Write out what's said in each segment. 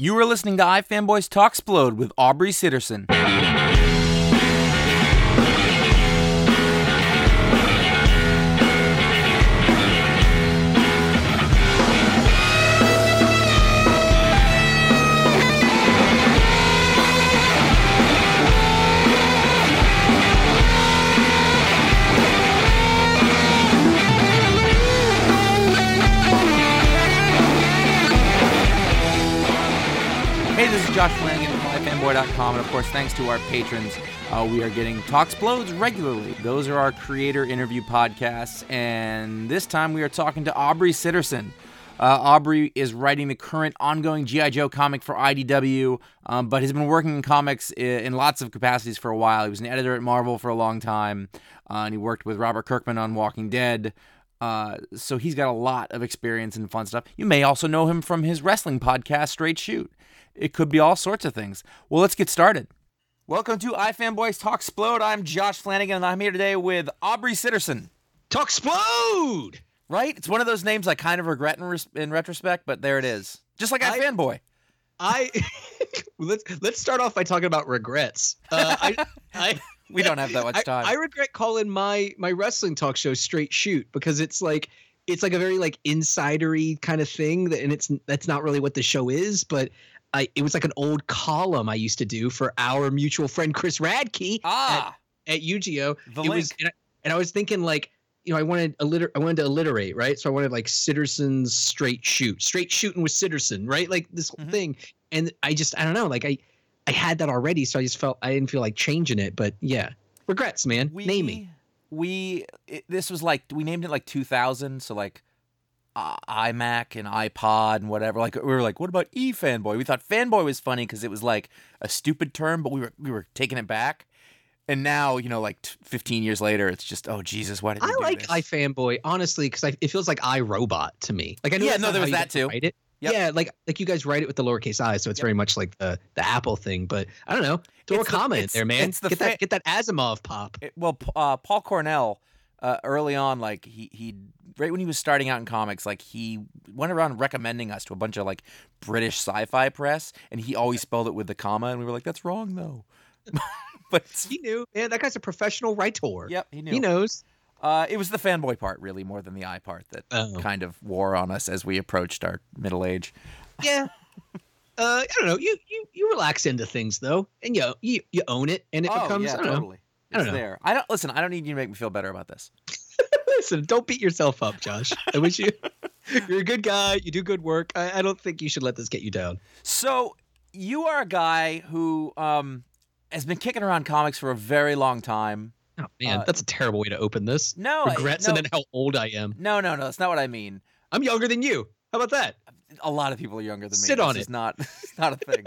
You are listening to iFanboys Talksplode with Aubrey Sitterson. Josh Flanagan from iFanboy.com, and of course, thanks to our patrons, uh, we are getting Talksplodes regularly. Those are our creator interview podcasts, and this time we are talking to Aubrey Sitterson. Uh, Aubrey is writing the current ongoing G.I. Joe comic for IDW, um, but has been working in comics i- in lots of capacities for a while. He was an editor at Marvel for a long time, uh, and he worked with Robert Kirkman on Walking Dead. Uh, so he's got a lot of experience and fun stuff. You may also know him from his wrestling podcast, Straight Shoot. It could be all sorts of things. Well, let's get started. Welcome to iFanboys Talksplode. I'm Josh Flanagan, and I'm here today with Aubrey Sitterson. Talksplode. Right? It's one of those names I kind of regret in, res- in retrospect, but there it is. Just like I- iFanboy. I let's let's start off by talking about regrets. Uh, I, I We don't have that much I, time. I regret calling my my wrestling talk show Straight Shoot because it's like it's like a very like insidery kind of thing that and it's that's not really what the show is, but I it was like an old column I used to do for our mutual friend Chris Radke ah, at UGO. the it link. was and I, and I was thinking like you know I wanted alliter- I wanted to alliterate right? So I wanted like Sitterson's straight shoot straight shooting with Sitterson right? Like this whole Mhm. thing. And I just I don't know like I I had that already so I just felt I didn't feel like changing it but yeah. Regrets man. We, name me. We it, this was like we named it like 2000, so like iMac and iPod and whatever. Like we were like, what about e fanboy? We thought fanboy was funny because it was like a stupid term, but we were we were taking it back. And now you know, like t- 15 years later, it's just oh Jesus, why did I do like this? iFanboy honestly because it feels like iRobot to me like I know Yeah, no, there was that too. write it. Yep. Yeah, like like you guys write it with the lowercase i, so it's Yep. very much like the the Apple thing. But I don't know. Throw It's a the- comment there, man. it's the get fa- that get that Asimov pop. It- well, uh, Paul Cornell, uh, early on, like he he right when he was starting out in comics, like he went around recommending us to a bunch of like British sci-fi press, and he always spelled it with the comma, and we were like, "That's wrong, though." but He knew, man. That guy's a professional writer. yep, he knew. He knows. Uh, it was the fanboy part, really, more than the I part that Oh. kind of wore on us as we approached our middle age. Yeah. Uh, I don't know. You you you relax into things though, and you you, you own it, and it oh becomes. yeah, know. Totally. I don't know. there. I don't listen. I don't need you to make me feel better about this. Listen, don't beat yourself up, Josh. I wish you. You're a good guy. You do good work. I, I don't think you should let this get you down. So you are a guy who um, has been kicking around comics for a very long time. Oh man, Uh, that's a terrible way to open this. No, I- Regrets no, and then how old I am. no, no, no. That's not what I mean. I'm younger than you. How about that? A lot of people are younger than me. Sit on is it. not it's not a thing.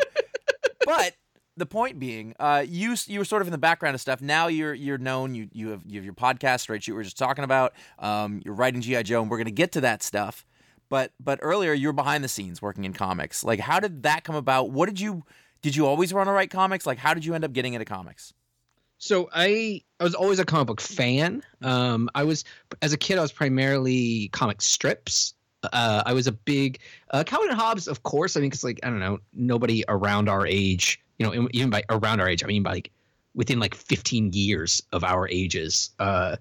but the point being, uh, you you were sort of in the background of stuff. Now you're you're known. You you have you have your podcast, right? We were just talking about. Um, you're writing GI Joe, and we're gonna get to that stuff. But but earlier you were behind the scenes working in comics. Like, how did that come about? What did you did you always want to write comics? Like, how did you end up getting into comics? So I I was always a comic book fan. Um, I was as a kid I was primarily comic strips. Uh, I was a big uh, Calvin and Hobbes, of course. I mean, it's like I don't know, nobody around our age, you know, even by around our age, I mean by like within like 15 years of our ages, uh,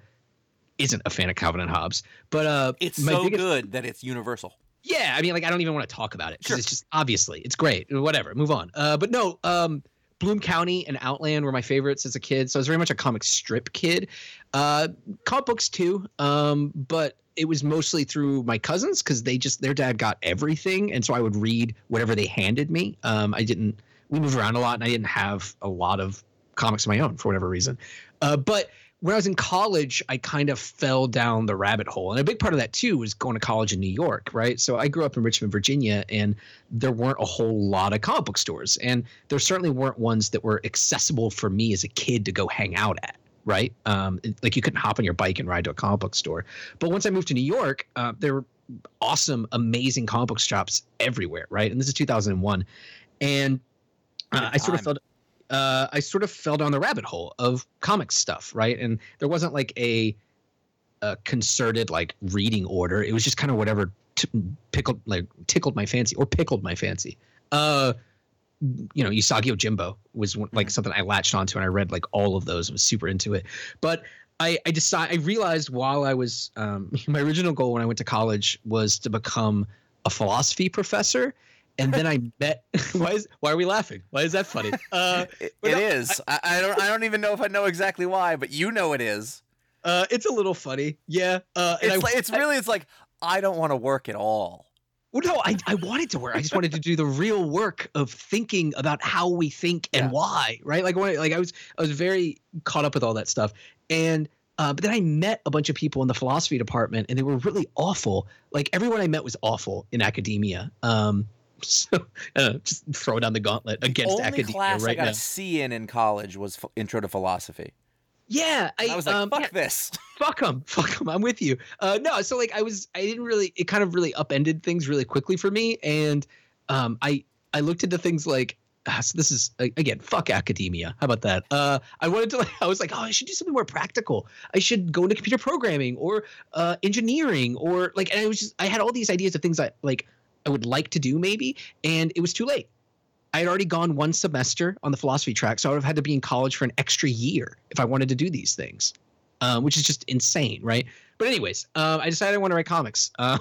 isn't a fan of Calvin and Hobbes. But uh, It's so biggest- good that it's universal. yeah, I mean, like I don't even want to talk about it because Sure. it's just obviously it's great. Whatever, move on. Uh, but no, um, Bloom County and Outland were my favorites as a kid, so I was very much a comic strip kid. Uh, comic books too, um, but it was mostly through my cousins because they just their dad got everything, and so I would read whatever they handed me. Um, I didn't. We moved around a lot, and I didn't have a lot of comics of my own for whatever reason. Uh, but when I was in college, I kind of fell down the rabbit hole. And a big part of that too was going to college in New York, right? So I grew up in Richmond, Virginia, and there weren't a whole lot of comic book stores. And there certainly weren't ones that were accessible for me as a kid to go hang out at, right? Um, like you couldn't hop on your bike and ride to a comic book store. But once I moved to New York, uh, there were awesome, amazing comic book shops everywhere, right? And this is 2001. And uh, I sort of felt uh, I sort of fell down the rabbit hole of comic stuff, right? And there wasn't like a, a concerted like reading order. It was just kind of whatever t- pickled like tickled my fancy or pickled my fancy. Uh, you know, Usagi Yojimbo was one, like Mhm. something I latched onto, and I read like all of those. and was super into it, but I I decided I realized while I was um, my original goal when I went to college was to become a philosophy professor, and then I met. why is why are we laughing? Why is that funny? Uh, It, it no, is. I, I don't. I don't even know if I know exactly why, but you know it is. uh, it's a little funny, yeah. Uh, It's I, like, it's really. It's like I don't want to work at all. Well, no, I, I wanted to work. I just wanted to do the real work of thinking about how we think and Yeah. why, right? Like, when, like I was, I was very caught up with all that stuff, and uh, but then I met a bunch of people in the philosophy department, and they were really awful. Like everyone I met was awful in academia. Um, so uh, just throw down the gauntlet against the Only academia class I right got now. a C in in college was ph- Intro to Philosophy. Yeah, I, I was like, um, fuck yeah, this. fuck them fuck them i'm with you. Uh no so like i was i didn't really it kind of really upended things really quickly for me. And um i i looked into things like ah, so this is again fuck academia. How about that? Uh i wanted to like i was like oh i should do something more practical. I should go into computer programming or uh engineering or like and i was just i had all these ideas of things i like i would like to do maybe and it was too late I had already gone one semester on the philosophy track, so I would have had to be in college for an extra year if I wanted to do these things um, which is just insane, right? But anyways, um, I decided I want to write comics uh,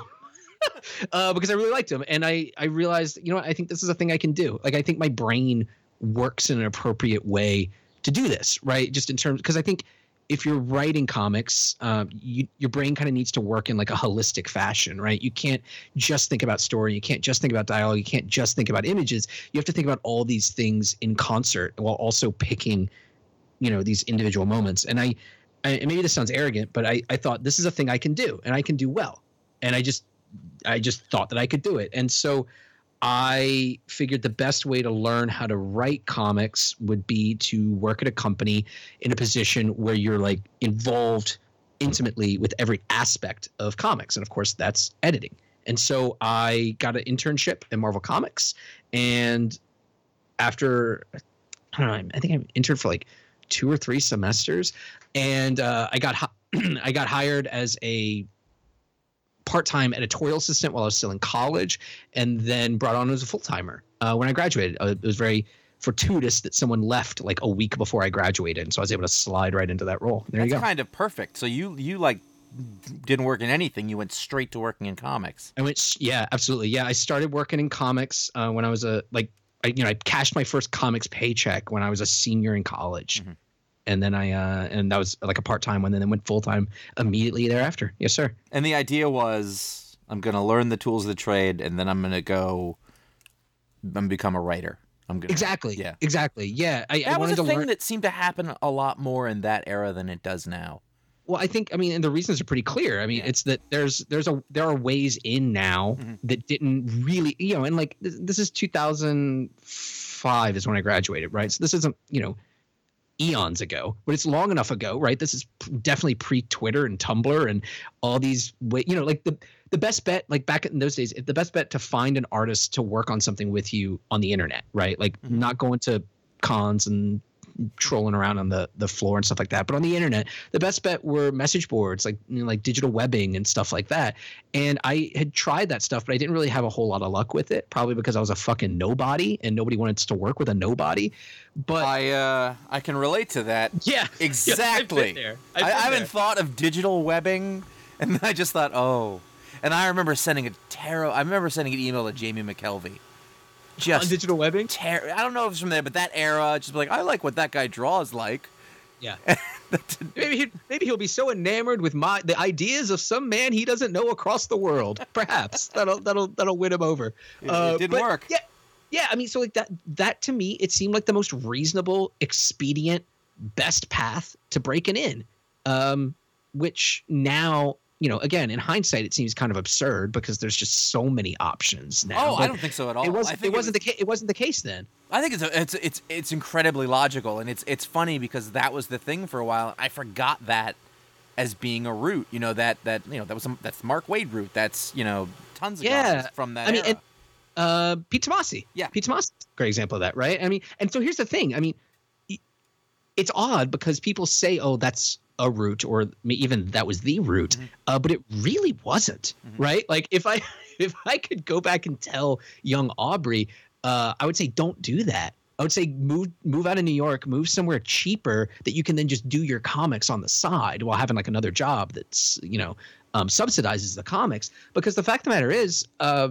uh, because I really liked them, and I I realized you know what I think this is a thing I can do. Like I think my brain works in an appropriate way to do this, right? Just in terms because I think if you're writing comics, um, you, your brain kind of needs to work in like a holistic fashion, right? You can't just think about story, you can't just think about dialogue, you can't just think about images. You have to think about all these things in concert while also picking, you know, these individual moments. And I, I and maybe this sounds arrogant, but I, I thought this is a thing I can do and I can do well. And I just I just thought that I could do it. And so I figured the best way to learn how to write comics would be to work at a company in a position where you're like involved intimately with every aspect of comics. And of course, that's editing. And so I got an internship in Marvel Comics. And after, I don't know, I think I interned for like two or three semesters. And uh, I got hi- I got hired as a part-time editorial assistant while I was still in college, and then brought on as a full-timer uh, when I graduated. Uh, it was very fortuitous that someone left like a week before I graduated, and so I was able to slide right into that role. There That's you go. kind of perfect. So you you like didn't work in anything. You went straight to working in comics. I went, yeah, absolutely, yeah. I started working in comics uh, when I was a like, I, you know, I cashed my first comics paycheck when I was a senior in college, Mhm. And then I, uh, and that was like a part-time one, and then went full-time immediately thereafter. Yes, sir. And the idea was I'm going to learn the tools of the trade and then I'm going to go and become a writer. I'm going to Exactly. Yeah. Exactly. Yeah. I, I That was wanted a thing learn. that seemed to happen a lot more in that era than it does now. Well, I think I mean, and the reasons are pretty clear. I mean, Yeah. it's that there's there's a there are ways in now Mhm. that didn't really you know, and like this, this is 2005 is when I graduated, right? So this isn't you know eons ago, but it's long enough ago, right? This is definitely pre Twitter and Tumblr and all these you know, like the the best bet, like back in those days, the best bet to find an artist to work on something with you on the internet, right? Like Mhm. not going to cons and trolling around on the the floor and stuff like that, but on the internet, the best bet were message boards, like you know, like digital webbing and stuff like that. And I had tried that stuff, but I didn't really have a whole lot of luck with it, probably because I was a fucking nobody and nobody wanted to work with a nobody. But I uh I can relate to that yeah, exactly. there. I, I haven't thought of digital webbing, and I just thought, oh. And I remember sending a tarot. I remember sending an email to Jamie McKelvie. On Just digital webbing. ter- I don't know if it's from there, but that era, just like, I like what that guy draws like. Yeah. Maybe he, maybe he'll be so enamored with my the ideas of some man he doesn't know across the world. Perhaps that'll that'll that'll win him over. it, Uh, it didn't work. Yeah, yeah. I mean, so like that that to me, it seemed like the most reasonable, expedient, best path to breaking in. Um, which now, you know, again in hindsight, it seems kind of absurd because there's just so many options now. Oh, but I don't think so at all. It wasn't. It wasn't was- the case. It wasn't the case then. I think it's a, it's it's it's incredibly logical, and it's it's funny because that was the thing for a while. I forgot that as being a route. You know that that you know that was some, that's Mark Waid route. That's you know tons of Yeah. guys from that. I mean, era. and, uh, Pete Tomasi. Yeah. Pete Tomasi, great example of that, right? I mean, and so here's the thing. I mean, it's odd because people say, "Oh, that's a route," or even that was the route, Mhm. uh, but it really wasn't, Mhm. right? Like if I if I could go back and tell young Aubrey, uh, I would say don't do that. I would say move move out of New York, move somewhere cheaper that you can then just do your comics on the side while having like another job that's you know um, subsidizes the comics. Because the fact of the matter is, uh,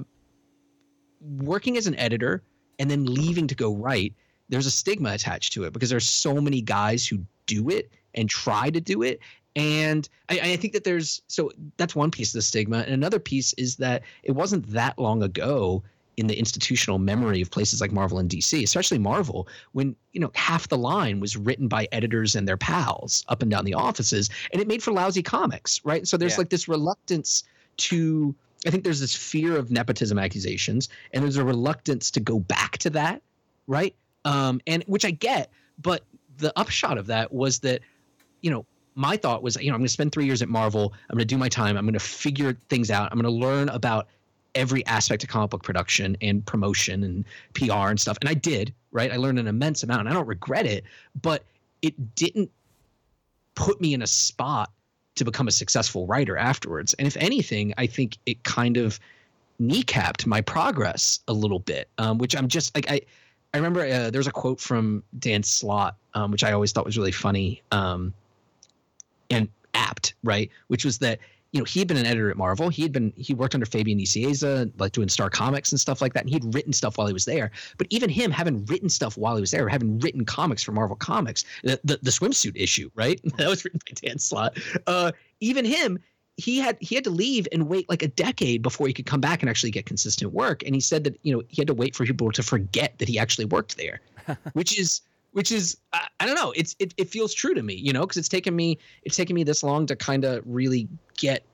working as an editor and then leaving to go write, there's a stigma attached to it because there's so many guys who do it and try to do it. And I, I think that there's so that's one piece of the stigma. And another piece is that it wasn't that long ago in the institutional memory of places like Marvel and DC, especially Marvel, when you know half the line was written by editors and their pals up and down the offices, and it made for lousy comics, right? So there's yeah. like this reluctance to. I think there's this fear of nepotism accusations, and there's a reluctance to go back to that, right? Um, and which I get, but the upshot of that was that, you know, my thought was, you know, I'm going to spend three years at Marvel. I'm going to do my time. I'm going to figure things out. I'm going to learn about every aspect of comic book production and promotion and PR and stuff. And I did, right? I learned an immense amount. And I don't regret it, but it didn't put me in a spot to become a successful writer afterwards. And if anything, I think it kind of kneecapped my progress a little bit, um, which I'm just like, I, I remember uh, there was a quote from Dan Slott, um, which I always thought was really funny um, and apt, right? Which was that you know, he had been an editor at Marvel. He had been he worked under Fabian Nicieza, like doing Star Comics and stuff like that. And he'd written stuff while he was there. But even him having written stuff while he was there, having written comics for Marvel Comics, the the, the swimsuit issue, right? that was written by Dan Slott. Uh, even him, he had he had to leave and wait like a decade before he could come back and actually get consistent work. And he said that you know he had to wait for people to forget that he actually worked there, which is which is I, I, don't know. It's it, it feels true to me you know because it's taken me it's taken me this long to kind of really get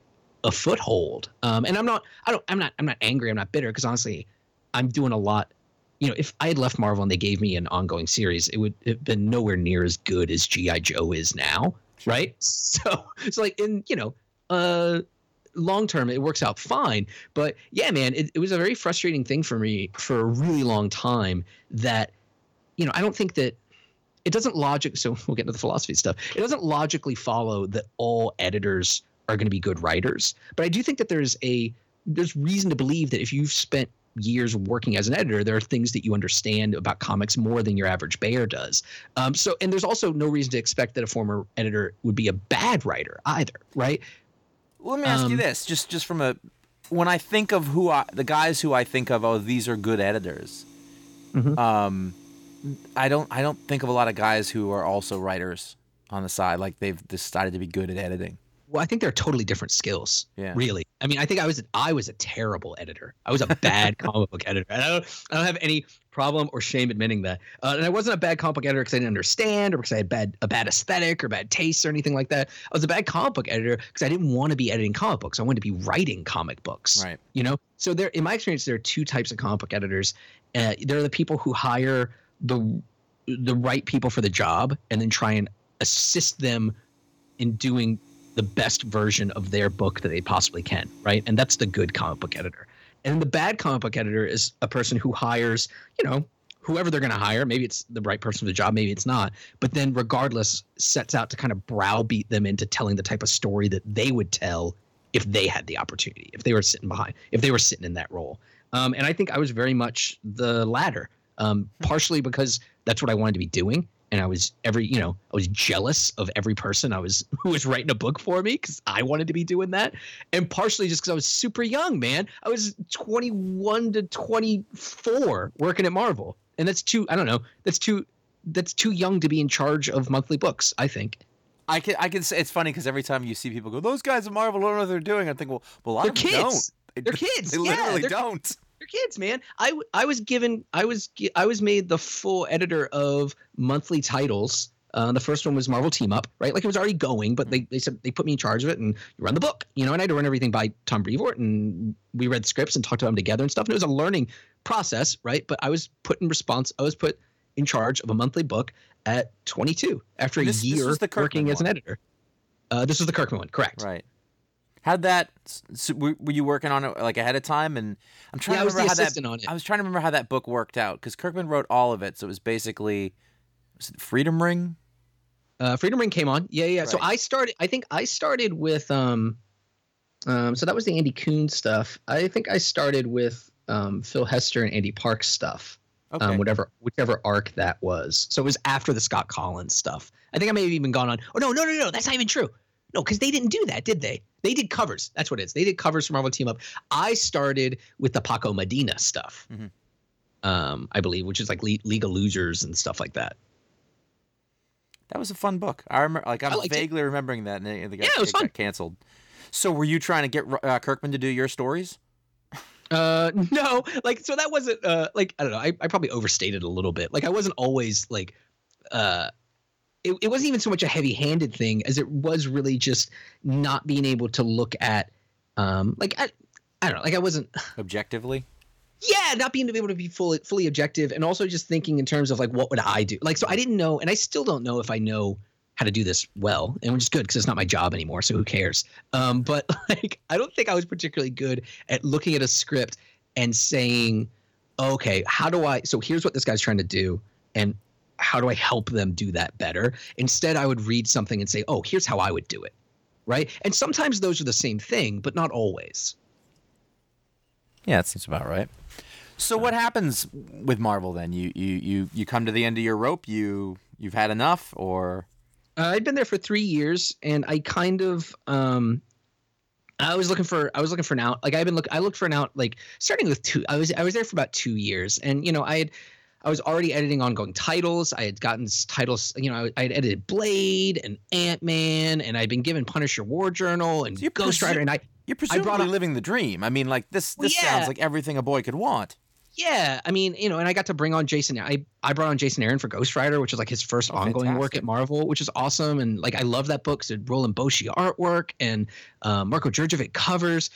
a foothold. Um, and i'm not i don't i'm not i'm not angry i'm not bitter because honestly i'm doing a lot you know if i had left marvel and they gave me an ongoing series it would have been nowhere near as good as gi joe is now right? So it's so like in you know uh long term it works out fine. But yeah man it, it was a very frustrating thing for me for a really long time that you know i don't think that it doesn't logic so we'll get into the philosophy stuff. It doesn't logically follow that all editors are going to be good writers but i do think that there's a there's reason to believe that if you've spent years working as an editor there are things that you understand about comics more than your average bear does. Um, so and there's also no reason to expect that a former editor would be a bad writer either right? Well, let me ask um, you this just just from a when i think of who I, the guys who i think of oh these are good editors mm-hmm. um I don't I don't think of a lot of guys who are also writers on the side like they've decided to be good at editing. Well, I think they're totally different skills. Yeah. Really. I mean, I think I was I was a terrible editor. I was a bad comic book editor. I don't I don't have any problem or shame admitting that. Uh, and I wasn't a bad comic book editor because I didn't understand or because I had bad a bad aesthetic or bad taste or anything like that. I was a bad comic book editor because I didn't want to be editing comic books. I wanted to be writing comic books. Right. You know. So there, in my experience, there are two types of comic book editors. Uh, there are the people who hire the the right people for the job and then try and assist them in doing the best version of their book that they possibly can, right? And that's the good comic book editor. And the bad comic book editor is a person who hires, you know, whoever they're going to hire. Maybe it's the right person for the job, maybe it's not. But then, regardless, sets out to kind of browbeat them into telling the type of story that they would tell if they had the opportunity, if they were sitting behind, if they were sitting in that role. Um, and I think I was very much the latter um, partially because that's what I wanted to be doing. And I was every, you know, I was jealous of every person I was who was writing a book for me because I wanted to be doing that, and partially just because I was super young, man. I was 21 to 24 working at Marvel, and that's too. I don't know. That's too. That's too young to be in charge of monthly books. I think. I can I can say it's funny because every time you see people go, those guys at Marvel don't know what they're doing. I think, well, well, a lot they're of kids. don't. They're kids. They literally yeah, don't kids, man. I, I was given I was I was made the full editor of monthly titles. Uh, the first one was Marvel Team Up, right? Like it was already going, but they, they said they put me in charge of it and you run the book, you know. And I had to run everything by Tom Brevoort, and we read scripts and talked about them together and stuff. And it was a learning process, right? But I was put in response. I was put in charge of a monthly book at 22 after this, a year working one. as an editor. Uh, this was the Kirkman one, correct? Right. How'd that? So were you working on it like ahead of time? And I'm trying yeah, to remember how that. On it. I was trying to remember how that book worked out because Kirkman wrote all of it, so it was basically was it Freedom Ring. Uh, Freedom Ring came on. Yeah, yeah. Right. So I started. I think I started with um, um. So that was the Andy Kuhn stuff. I think I started with um Phil Hester and Ande Parks stuff. um, Okay. whatever whichever arc that was. So it was after the Scott Kolins stuff. I think I may have even gone on. Oh no, no, no, no, that's not even true. No, because they didn't do that, did they? They did covers. That's what it is. They did covers for Marvel Team Up. I started with the Paco Medina stuff, Mhm. um, I believe, which is like Le- League of Losers and stuff like that. That was a fun book. I remember, like, I'm liked it. vaguely remembering that, and it, it got, Yeah, it was got fun. canceled. So, were you trying to get uh, Kirkman to do your stories? Uh, no, like so that wasn't uh like I don't know. I, I probably overstated a little bit. Like I wasn't always like uh it, it wasn't even so much a heavy handed thing as it was really just not being able to look at um like I I don't know, like I wasn't Objectively, yeah, not being able to be fully fully objective and also just thinking in terms of like what would I do? Like so I didn't know and I still don't know if I know how to do this well, and which is good because it's not my job anymore, so who cares? Um, but like I don't think I was particularly good at looking at a script and saying, okay, how do I so here's what this guy's trying to do and how do I help them do that better? Instead, I would read something and say, oh, here's how I would do it. Right. And sometimes those are the same thing, but not always. yeah, that seems about right. So, what happens with Marvel then? You you you you come to the end of your rope. You you've had enough, or Uh, I'd been there for three years, and I kind of um, I was looking for I was looking for an out. Like I've been look I looked for an out like starting with two. I was I was there for about two years, and you know I had I was already editing ongoing titles. I had gotten titles. You know I, I had edited Blade and Ant Man, and I'd been given Punisher War Journal and So Ghost presu- Rider, and I you're brought presumably up- living the dream. I mean, like this this yeah. sounds like everything a boy could want. Yeah, I mean, you know, and I got to bring on Jason. I I brought on Jason Aaron for Ghost Rider, which is like his first Oh, ongoing work at Marvel, which is awesome. And like, I love that book. So Roland Boschi artwork and uh, Marko Djurdjevic covers.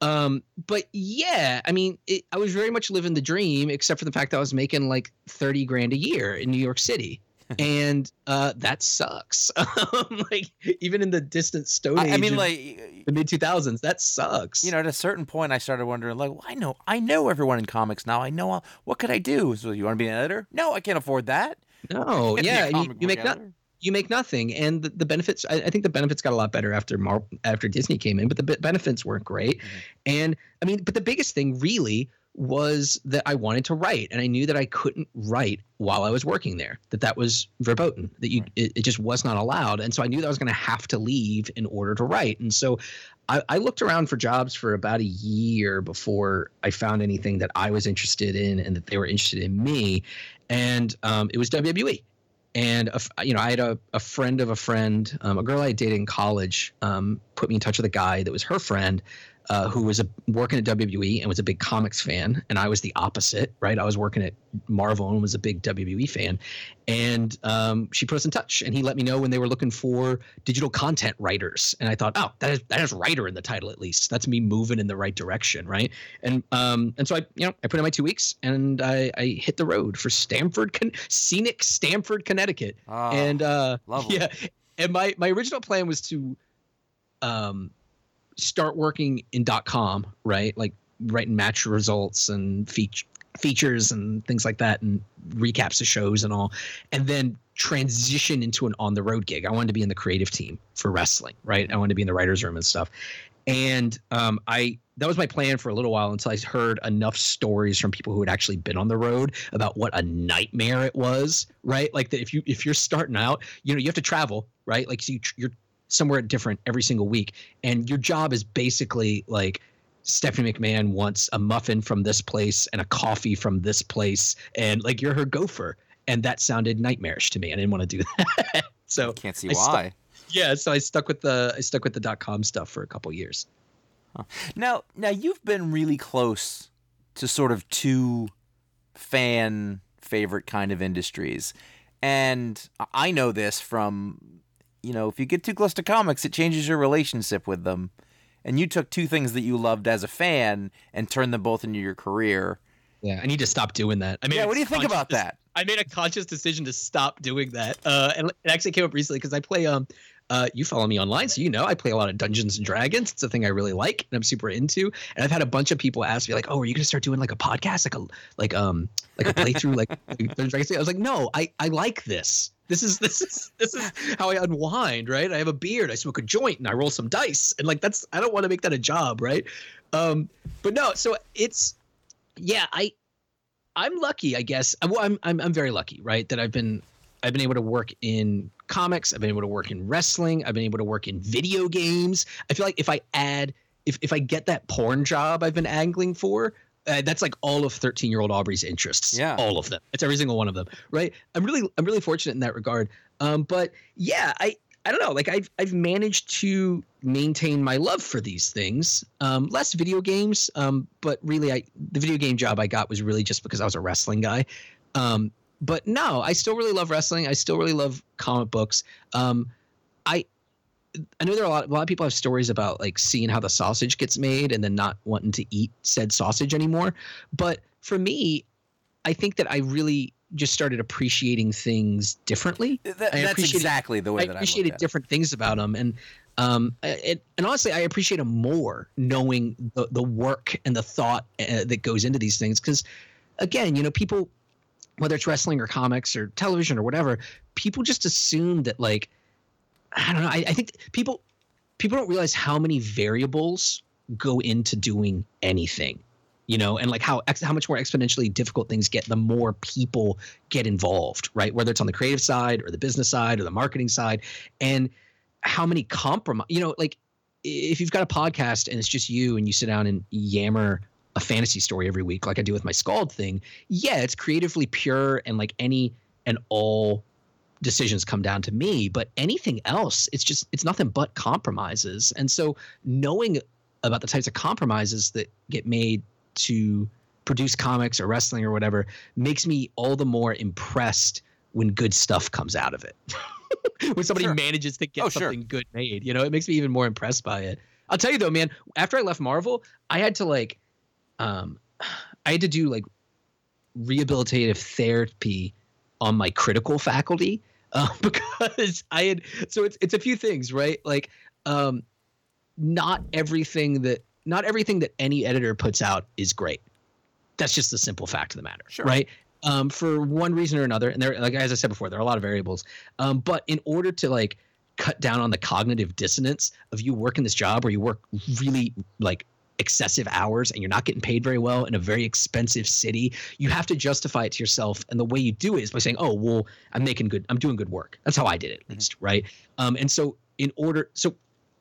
Um, but yeah, I mean, it, I was very much living the dream, except for the fact that I was making like thirty grand a year in New York City. and uh, that sucks. Like even in the distant Stone Age, I, I mean, like the mid two thousands, that sucks. you know, at a certain point, I started wondering, like, well, I know, I know everyone in comics now. I know, what could I do? So, you want to be an editor? No, I can't afford that. no, Can't be a yeah, you, you make not, editor. You make nothing. And the, the benefits I, I think the benefits got a lot better after Mar- after disney came in but the be- benefits weren't great. Mhm. and i mean but the biggest thing really was that i wanted to write and i knew that i couldn't write while i was working there that that was verboten that you Right. it, it just was not allowed. And so i knew that i was going to have to leave in order to write. And so I, I looked around for jobs for about a year before i found anything that i was interested in and that they were interested in me. And um, it was wwe and a you know, I had a, a friend of a friend, um, a girl I dated in college, um, put me in touch with a guy that was her friend, uh, who was a, working at WWE and was a big comics fan, and I was the opposite, right? I was working at Marvel and was a big WWE fan, and um, she put us in touch, and he let me know when they were looking for digital content writers, and I thought, oh, that is that has writer in the title at least. That's me moving in the right direction, right? And um, and so I, you know, I put in my two weeks, and I, I hit the road for Stamford, Con- scenic Stamford, Connecticut Oh, and uh lovely. yeah and my my original plan was to um start working in dot com right like writing match results and feature features and things like that and recaps of shows and all and then transition into an on the road gig i wanted to be in the creative team for wrestling right i wanted to be in the writers room and stuff and um, I that was my plan for a little while until I heard enough stories from people who had actually been on the road about what a nightmare it was. Right, like that if you if you're starting out, you know you have to travel, right? Like so you, you're somewhere different every single week, and your job is basically like Stephanie McMahon wants a muffin from this place and a coffee from this place, and like you're her gopher, and that sounded nightmarish to me. I didn't want to do that. so I Can't see I stuck- why. yeah, so I stuck with the I stuck with the dot com stuff for a couple years. Now, now you've been really close to sort of two fan favorite kind of industries, and I know this from, you know, if you get too close to comics, it changes your relationship with them. And you took two things that you loved as a fan and turned them both into your career. Yeah, I need to stop doing that. I mean, Yeah, what do you think about that? I made a conscious decision to stop doing that. Uh, and it actually came up recently because I play. Um, uh, you follow me online, so you know I play a lot of Dungeons and Dragons. It's a thing I really like and I'm super into. And I've had a bunch of people ask me like, "Oh, are you gonna start doing like a podcast, like a like um like a playthrough, like Dungeons and Dragons?" I was like, "No, I I like this. This is this is this is how I unwind, right? I have a beard, I smoke a joint, and I roll some dice, and like that's I don't want to make that a job, right? Um, but no, so it's yeah, I I'm lucky, I guess. Well, I'm I'm I'm very lucky, right? That I've been I've been able to work in comics. I've been able to work in wrestling. I've been able to work in video games. I feel like if I add if if I get that porn job I've been angling for, uh, that's like all of 13 year old Aubrey's interests. Yeah. All of them. It's every single one of them. Right. I'm really, I'm really fortunate in that regard. Um, but yeah, I, I don't know. Like I've, I've managed to maintain my love for these things. Um, less video games. Um, but really I, the video game job I got was really just because I was a wrestling guy. Um, but no, I still really love wrestling. I still really love comic books. Um, I, I know there are a lot, a lot of people have stories about like seeing how the sausage gets made and then not wanting to eat said sausage anymore. But for me, I think that I really just started appreciating things differently. Th- that's exactly the way I that I appreciated at different things about them, and um, it, and honestly, I appreciate them more knowing the the work and the thought uh, that goes into these things. Because again, you know, people, whether it's wrestling or comics or television or whatever, people just assume that like, I don't know. I, I think people people don't realize how many variables go into doing anything you know and like how how much more exponentially difficult things get the more people get involved right whether it's on the creative side or the business side or the marketing side and how many compromise you know like if you've got a podcast and it's just you and you sit down and yammer a fantasy story every week like i do with my Skald thing yeah it's creatively pure and like any and all decisions come down to me but anything else it's just it's nothing but compromises and so knowing about the types of compromises that get made to produce comics or wrestling or whatever makes me all the more impressed when good stuff comes out of it. when somebody Sure. manages to get Oh, sure. something good made, you know, it makes me even more impressed by it. I'll tell you though, man, after I left Marvel, I had to like um I had to do like rehabilitative therapy on my critical faculty uh, because I had so it's it's a few things, right? Like um not everything that not everything that any editor puts out is great. That's just the simple fact of the matter, Sure. right? Um, for one reason or another, and there, like as I said before, there are a lot of variables. Um, but in order to like cut down on the cognitive dissonance of you working this job where you work really like excessive hours and you're not getting paid very well in a very expensive city, you have to justify it to yourself. And the way you do it is by saying, "Oh, well, I'm making good, I'm doing good work." That's how I did it, at least, right? Um, and so in order, so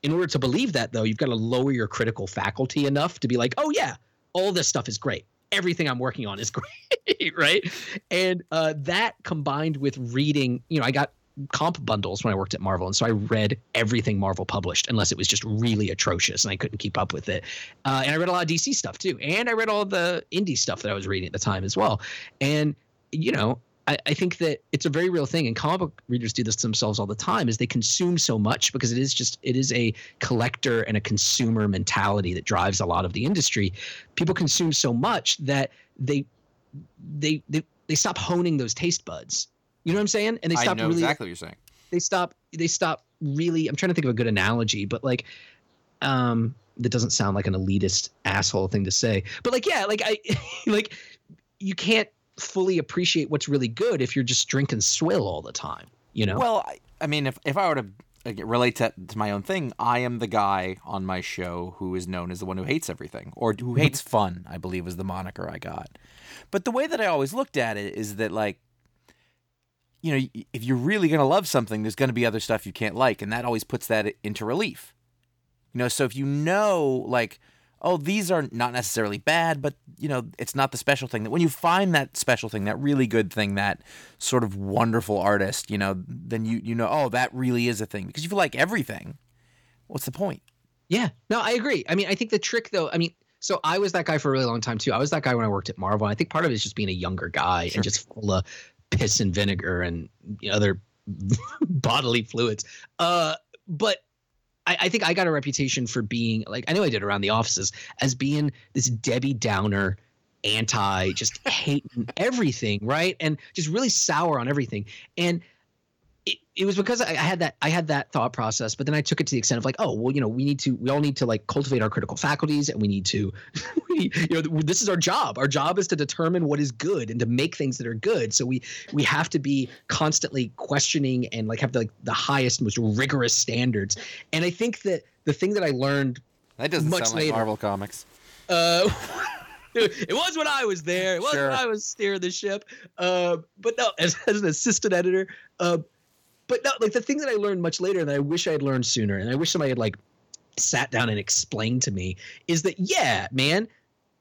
in order to believe that though you've got to lower your critical faculty enough to be like oh yeah all this stuff is great everything i'm working on is great right and uh, that combined with reading you know i got comp bundles when i worked at marvel and so i read everything marvel published unless it was just really atrocious and i couldn't keep up with it uh, and i read a lot of dc stuff too and i read all the indie stuff that i was reading at the time as well and you know I, I think that it's a very real thing, and comic book readers do this to themselves all the time. Is they consume so much because it is just it is a collector and a consumer mentality that drives a lot of the industry. People consume so much that they they they, they stop honing those taste buds. You know what I'm saying? And they I stop know really exactly what you're saying. they stop they stop really i'm trying to think of a good analogy but like um that doesn't sound like an elitist asshole thing to say but like yeah like i like you can't fully appreciate what's really good if you're just drinking swill all the time you know Well, I, I mean, if if I were to relate to, to my own thing, I am the guy on my show who is known as the one who hates everything, or who hates fun. I believe was the moniker I got. But the way that I always looked at it is that like. You know, if you're really gonna love something, there's gonna be other stuff you can't like, and that always puts that into relief. You know, so if you know, like, oh, these are not necessarily bad, but you know, it's not the special thing. That when you find that special thing, that really good thing, that sort of wonderful artist, you know, then you you know, oh, that really is a thing. Because if you like everything, what's the point? Yeah, no, I agree. I mean, I think the trick though, I mean, so I was that guy for a really long time too. I was that guy when I worked at Marvel. And I think part of it is just being a younger guy Sure. and just full of piss and vinegar and other bodily fluids. Uh, but I, I think I got a reputation for being like I know I did around the offices as being this Debbie Downer anti just hating everything right and just really sour on everything and it, it was because I, I had that I had that thought process, but then I took it to the extent of like, oh well, you know, we need to we all need to like cultivate our critical faculties, and we need to, we, you know, this is our job. Our job is to determine what is good and to make things that are good. So we we have to be constantly questioning and like have the, like the highest, most rigorous standards. And I think that the thing that I learned That doesn't Much sound like later. Marvel comics. uh, it was when I was there. It was Sure. when I was steering the ship. Uh, but no, as, as an assistant editor, uh, but no, like the thing that I learned much later and I wish I had learned sooner, and I wish somebody had like sat down and explained to me is that yeah, man,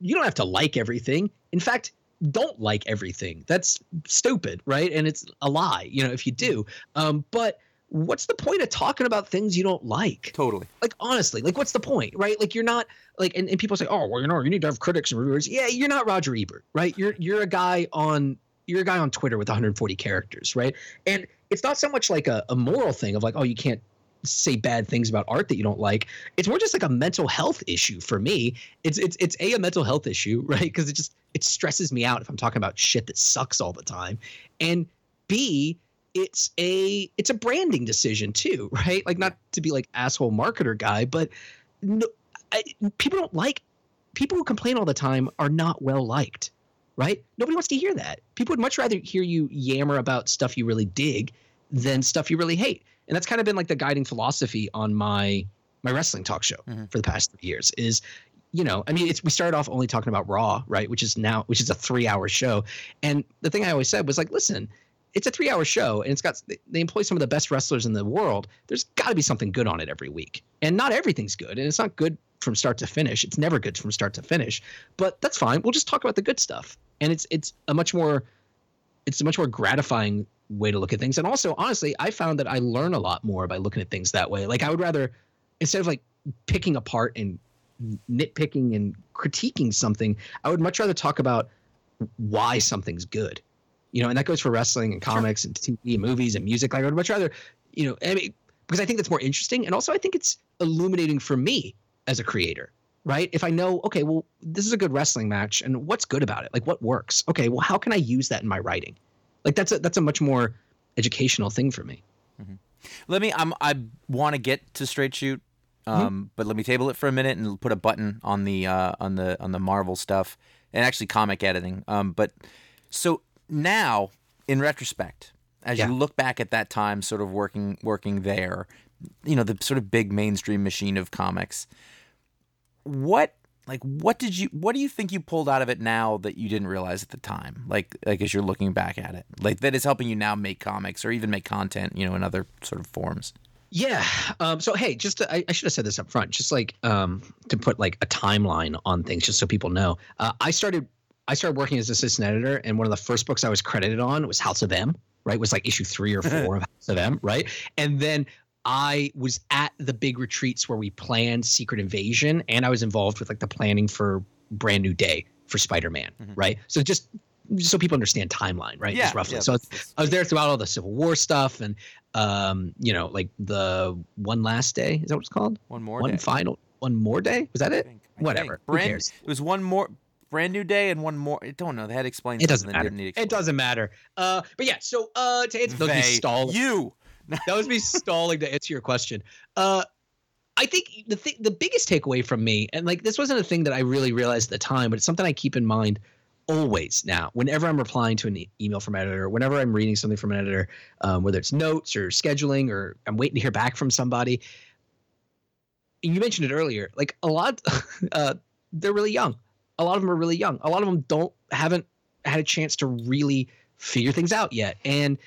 you don't have to like everything. In fact, don't like everything. That's stupid, right? And it's a lie, you know, if you do. Um, but what's the point of talking about things you don't like? Totally. like honestly like what's the point right like you're not like and, and people say oh well you know you need to have critics and reviewers yeah you're not roger ebert right you're you're a guy on you're a guy on twitter with 140 characters right? And it's not so much like a, a moral thing of like oh you can't say bad things about art that you don't like. It's more just like a mental health issue for me. It's it's it's a a mental health issue right? Because it just it stresses me out if i'm talking about shit that sucks all the time. And b it's a it's a branding decision too right? Like not to be like asshole marketer guy but no, I, people don't like people who complain all the time are not well liked right? Nobody wants to hear that. People would much rather hear you yammer about stuff you really dig than stuff you really hate. And that's kind of been like the guiding philosophy on my my wrestling talk show Mhm. for the past three years is you know i mean it's we started off only talking about raw right which is now which is a three hour show. And the thing i always said was like listen it's a three hour show and it's got they employ some of the best wrestlers in the world. There's got to be something good on it every week. And not everything's good and it's not good from start to finish. It's never good from start to finish but that's fine. We'll just talk about the good stuff. And it's it's a much more it's a much more gratifying way to look at things. And also honestly i found that i learn a lot more by looking at things that way. Like i would rather instead of like picking apart and nitpicking and critiquing something i would much rather talk about why something's good. You know and that goes for wrestling and comics and tv and movies and music. Like i would much rather you know I mean, because i think that's more interesting. And also i think it's illuminating for me as a creator right if i know okay well this is a good wrestling match and what's good about it like what works okay well how can i use that in my writing like that's a that's a much more educational thing for me Let me. I'm. I want to get to straight shoot. Um, but let me table it for a minute and put a button on the uh, on the on the Marvel stuff and actually comic editing. Um, but so now, in retrospect, as Yeah. you look back at that time, sort of working working there, you know, the sort of big mainstream machine of comics. What like what did you what do you think you pulled out of it now that you didn't realize at the time? Like like as you're looking back at it, like that is helping you now make comics or even make content, you know, in other sort of forms. Yeah. Um, so hey, just to, I, I should have said this up front, just like um, to put like a timeline on things, just so people know. Uh, I started I started working as assistant editor, and one of the first books I was credited on was House of M. Right, was like issue three or four of House of M. Right, and then I was at the big retreats where we planned Secret Invasion, and I was involved with like the planning for Brand New Day for Spider Man. Mhm. Right, so just just so people understand timeline, right? Just roughly. so that's- I was there throughout all the Civil War stuff and um, you know, like the one last day. Is that what it's called? one more day. one day. final one more day? Was that I it? I Whatever. think. Who cares? It was one more brand new day and one more. I don't know. They had explained. It doesn't matter. It doesn't matter. Uh, but yeah, so uh to answer was They, stalling. You. That was me stalling to answer your question. Uh I think the th- the biggest takeaway from me, and like this wasn't a thing that I really realized at the time, but it's something I keep in mind always now. Whenever I'm replying to an e- email from an editor, whenever I'm reading something from an editor, um, whether it's notes or scheduling or I'm waiting to hear back from somebody. You mentioned it earlier. Like a lot, uh, they're really young. A lot of them are really young. A lot of them don't haven't had a chance to really figure things out yet, and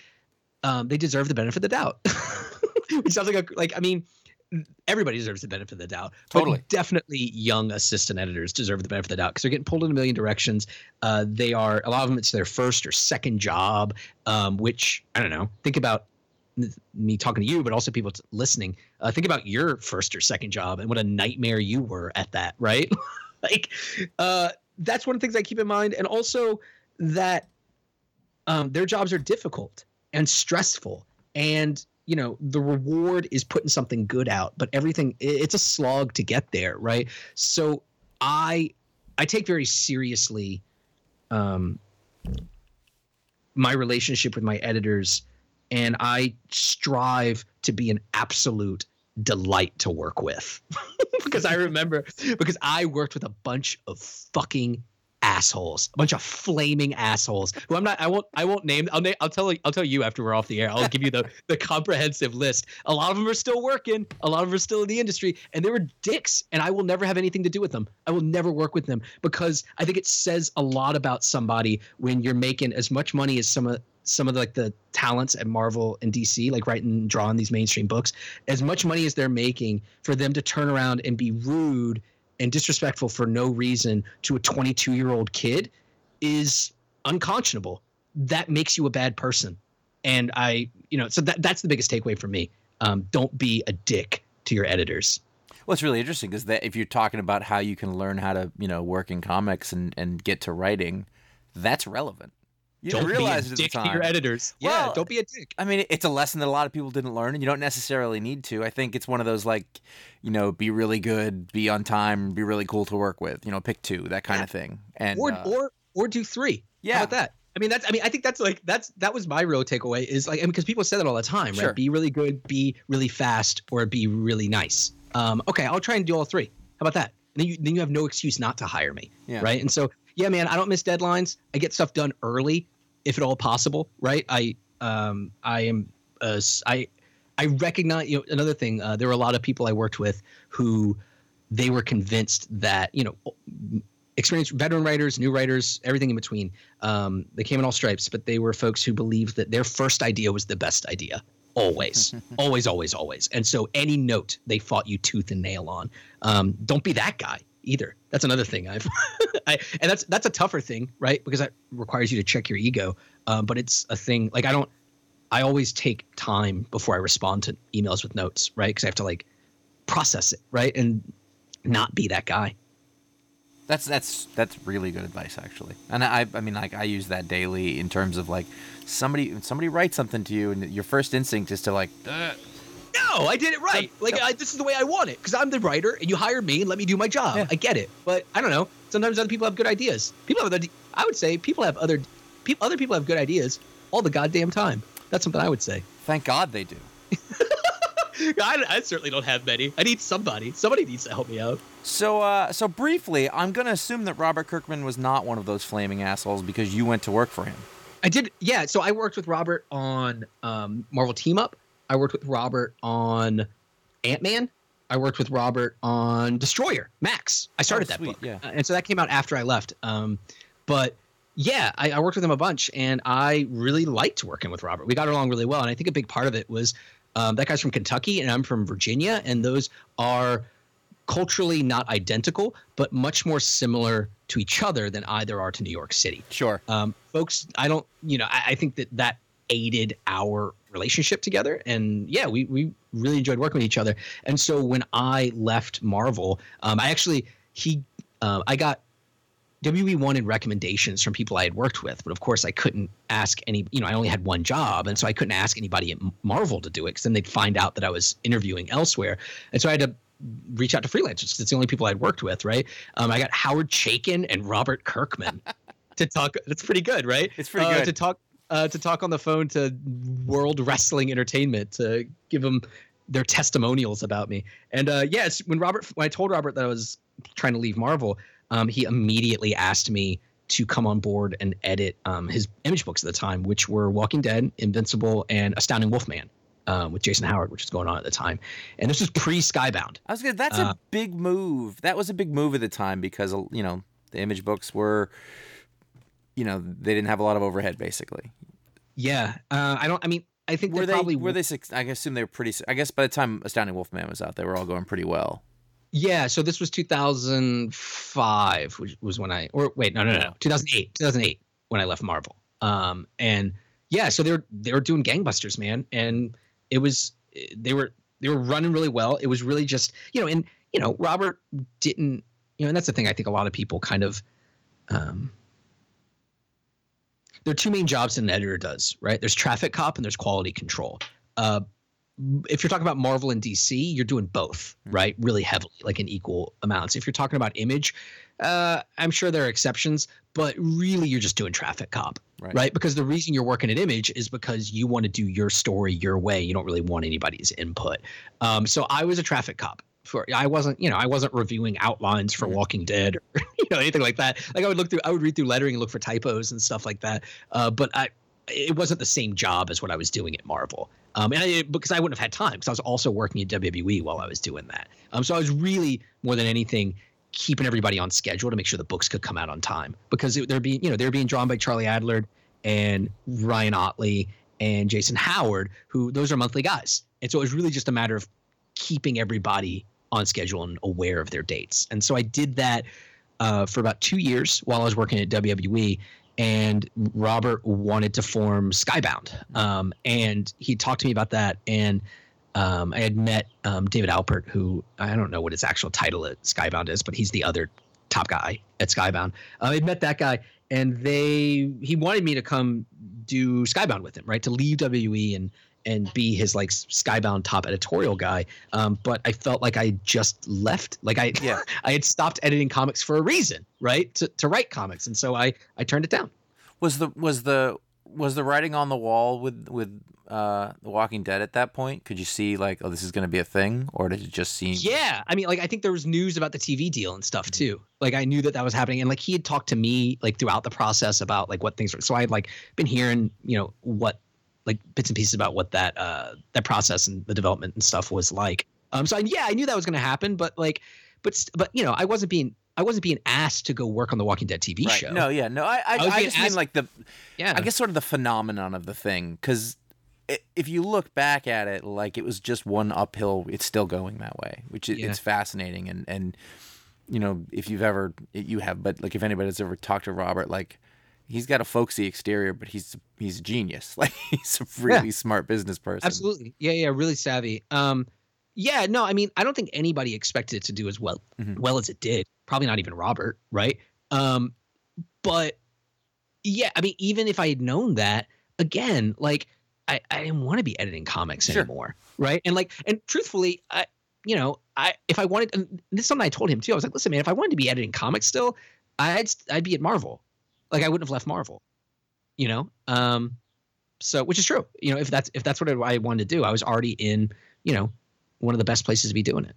um, they deserve the benefit of the doubt. Which sounds like a like I mean, everybody deserves the benefit of the doubt. but Totally. definitely young assistant editors deserve the benefit of the doubt because they're getting pulled in a million directions. Uh, they are a lot of them. It's their first or second job, um, which I don't know. Think about me talking to you, but also people t- listening. Uh, think about your first or second job and what a nightmare you were at that, right? like, uh, that's one of the things I keep in mind, and also that um, their jobs are difficult and stressful, and you know the reward is putting something good out, but everything it's a slog to get there, right? So I I take very seriously um, my relationship with my editors and I strive to be an absolute delight to work with because I remember because I worked with a bunch of fucking assholes, a bunch of flaming assholes. Who I'm not. I won't. I won't name. I'll. I'll tell. I'll tell you after we're off the air. I'll give you the the comprehensive list. A lot of them are still working. A lot of them are still in the industry, and they were dicks. And I will never have anything to do with them. I will never work with them because I think it says a lot about somebody when you're making as much money as some of some of the, like the talents at Marvel and DC, like writing drawing these mainstream books, as much money as they're making for them to turn around and be rude and disrespectful for no reason to a 22 year old kid is unconscionable. That makes you a bad person. And I, you know, so that that's the biggest takeaway for me. Um, don't be a dick to your editors. Well, it's really interesting because that if you're talking about how you can learn how to, you know, work in comics and, and get to writing, that's relevant. You don't realize be a dick to your editors. Well, yeah, don't be a dick. I mean, it's a lesson that a lot of people didn't learn, and you don't necessarily need to. I think it's one of those like, you know, be really good, be on time, be really cool to work with. You know, pick two, that kind yeah. of thing. And or uh, or or do three. Yeah, How about that. I mean, that's. I mean, I think that's like that's that was my real takeaway is like, I mean, because people say that all the time, right? Sure. Be really good, be really fast, or be really nice. Um, okay, I'll try and do all three. How about that? And then you then you have no excuse not to hire me, yeah. right? And so yeah, man, I don't miss deadlines. I get stuff done early if at all possible, right? I um I am uh, I I recognize you know another thing. Uh, there were a lot of people I worked with who they were convinced that you know experienced veteran writers, new writers, everything in between. Um, they came in all stripes, but they were folks who believed that their first idea was the best idea. Always, always, always, always. And so any note they fought you tooth and nail on. Um, don't be that guy either. That's another thing I've, I, and that's that's a tougher thing, right? Because that requires you to check your ego. Um, but it's a thing like I don't. I always take time before I respond to emails with notes, right? Because I have to like process it, right, and not be that guy. That's that's that's really good advice, actually. And I I mean like I use that daily in terms of like somebody somebody writes something to you, and your first instinct is to like. No, I did it right. So, like I, this is the way I want it because I'm the writer, and you hire me and let me do my job. Yeah. I get it, but I don't know. Sometimes other people have good ideas. People have other. I would say people have other. People, other people have good ideas all the goddamn time. That's something I would say. Thank God they do. I, I, certainly don't have many. I need somebody. Somebody needs to help me out. So, uh, so briefly, I'm going to assume that Robert Kirkman was not one of those flaming assholes because you went to work for him. I did. Yeah. So I worked with Robert on um, Marvel Team Up. I worked with Robert on Ant Man. I worked with Robert on Destroyer Max. I started oh, that book, yeah. and so that came out after I left. Um, but yeah, I, I, worked with him a bunch, and I really liked working with Robert. We got along really well, and I think a big part of it was um, that guy's from Kentucky, and I'm from Virginia, and those are culturally not identical, but much more similar to each other than either are to New York City. Sure, um, folks. I don't, you know, I, I think that that aided our relationship together and yeah we, we really enjoyed working with each other and so when i left marvel um, i actually he uh, i got we wanted recommendations from people I had worked with, but of course I couldn't ask any. You know, I only had one job, and so I couldn't ask anybody at Marvel to do it because then they'd find out that I was interviewing elsewhere, and so I had to reach out to freelancers because it's the only people I'd worked with. Right? Um, I got Howard Chaykin and Robert Kirkman to talk. That's pretty good, right? It's pretty uh, good to talk uh, to talk on the phone to World Wrestling Entertainment to give them their testimonials about me. And uh, yes, when Robert, when I told Robert that I was trying to leave Marvel, um, he immediately asked me to come on board and edit um, his image books at the time, which were Walking Dead, Invincible, and Astounding Wolfman. Um, with Jason Howard, which was going on at the time, and this was pre Skybound. I was gonna. That's uh, a big move. That was a big move at the time because you know the image books were you know they didn't have a lot of overhead basically. Yeah, uh, I don't. I mean, I think were they, probably were they. I assume they were pretty. I guess by the time Astounding Wolfman was out, they were all going pretty well. Yeah, so this was 2005, which was when I or wait, no, no, no, 2008, 2008 when I left Marvel. Um, and yeah, so they were they were doing gangbusters, man, and it was they were they were running really well. It was really just you know, and you know, Robert didn't you know, and that's the thing I think a lot of people kind of um there are two main jobs that an editor does, right? There's traffic cop and there's quality control. Uh, if you're talking about Marvel and DC, you're doing both, hmm. right? Really heavily, like in equal amounts. If you're talking about image, uh, I'm sure there are exceptions, but really you're just doing traffic cop, right. right? Because the reason you're working at image is because you want to do your story your way. You don't really want anybody's input. Um, so I was a traffic cop for I wasn't, you know, I wasn't reviewing outlines for Mhm. Walking Dead or you know anything like that. Like I would look through, I would read through lettering and look for typos and stuff like that. Uh, but I, it wasn't the same job as what I was doing at Marvel. Um, and I, because I wouldn't have had time because I was also working at WWE while I was doing that. Um, so I was really more than anything keeping everybody on schedule to make sure the books could come out on time because it, they're being, you know, they're being drawn by Charlie Adlard and Ryan Ottley and Jason Howard, who those are monthly guys. And so it was really just a matter of keeping everybody on schedule and aware of their dates. And so I did that uh, for about two years while I was working at WWE. And Robert wanted to form Skybound. Um, and he talked to me about that. And um, I had met um, David Alpert, who I don't know what his actual title at Skybound is, but he's the other top guy at Skybound. Uh, I'd met that guy, and they he wanted me to come do Skybound with him, right? To leave WWE and and be his like Skybound top editorial guy. Um, but I felt like I just left, like I Yeah. I had stopped editing comics for a reason, right? To to write comics, and so I I turned it down. Was the was the was the writing on the wall with with uh The Walking Dead at that point? Could you see like, oh, this is going to be a thing, or did it just seem? Yeah, I mean, like I think there was news about the TV deal and stuff too. Like I knew that that was happening, and like he had talked to me like throughout the process about like what things were. So I had like been hearing, you know, what like bits and pieces about what that uh that process and the development and stuff was like. Um, so I, yeah, I knew that was going to happen, but like, but but you know, I wasn't being I wasn't being asked to go work on the Walking Dead TV Right. show. No, yeah, no. I I, I I just mean like the yeah, I guess sort of the phenomenon of the thing because if you look back at it, like it was just one uphill. It's still going that way, which Yeah. it's fascinating and and you know if you've ever you have, but like if anybody's ever talked to Robert, like he's got a folksy exterior, but he's he's a genius. Like he's a really smart business person. Absolutely. Yeah, yeah, really savvy. Um yeah, no, I mean, I don't think anybody expected it to do as well Mhm. well as it did. Probably not even Robert, right? Um but yeah, I mean, even if I had known that, again, like I, I didn't want to be editing comics Sure. anymore. Right. And like and truthfully, I you know, I if I wanted and this is something I told him too. I was like, listen, man, if I wanted to be editing comics still, I'd I'd be at Marvel. Like I wouldn't have left Marvel. You know? Um so which is true you know if that's if that's what i wanted to do i was already in you know one of the best places to be doing it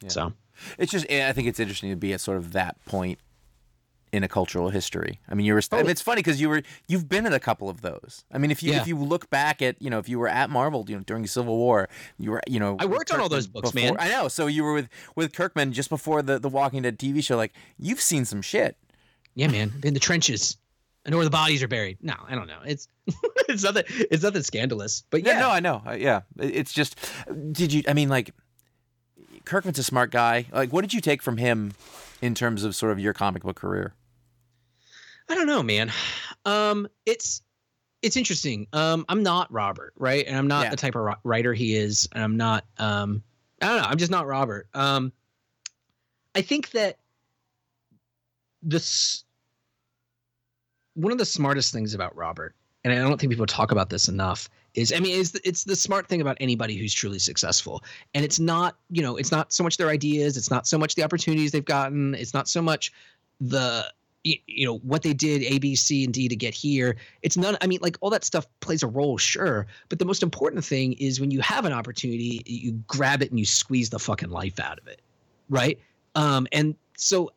Yeah. so It's just I think it's interesting to be at sort of that point in a cultural history. I mean, you were. I mean, it's funny because you were. You've been at a couple of those. I mean, if you Yeah. if you look back at you know if you were at Marvel you know during Civil War, you were you know. I worked on all those books, before- man. I know. So you were with with Kirkman just before the the Walking Dead TV show. Like you've seen some shit. Yeah man in the trenches i know where the bodies are buried no i don't know it's it's nothing it's nothing scandalous but yeah no, I know. Uh, Yeah, it's just. Did you? I mean, like, Kirkman's a smart guy. Like, what did you take from him in terms of sort of your comic book career? I don't know, man. Um, it's it's interesting. Um, I'm not Robert, right? And I'm not Yeah. the type of ri- writer he is. And I'm not. Um, I don't know. I'm just not Robert. Um, I think that this one of the smartest things about Robert, and I don't think people talk about this enough, is I mean, it's the, it's the smart thing about anybody who's truly successful, and it's not you know, it's not so much their ideas, it's not so much the opportunities they've gotten, it's not so much the you know what they did a b c and d to get here. It's none i mean like all that stuff plays a role sure but the most important thing is when you have an opportunity you grab it and you squeeze the fucking life out of it right? Um and so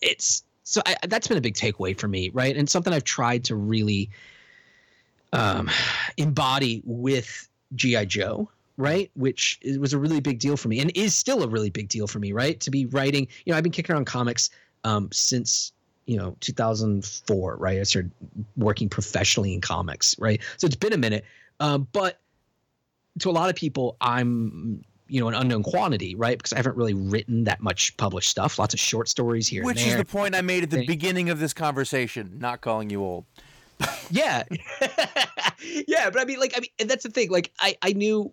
it's so I, that's been a big takeaway for me right? And something i've tried to really um embody with gi joe right? Which was a really big deal for me and is still a really big deal for me right? To be writing you know i've been kicking around comics um, since you know 2004 right? I started working professionally in comics right? So it's been a minute. Um, but to a lot of people i'm you know an unknown quantity right? Because i haven't really written that much published stuff. Lots of short stories here Which is the point I made at the beginning of this conversation. Not calling you old. yeah. Yeah but i mean like i mean and that's the thing like i i knew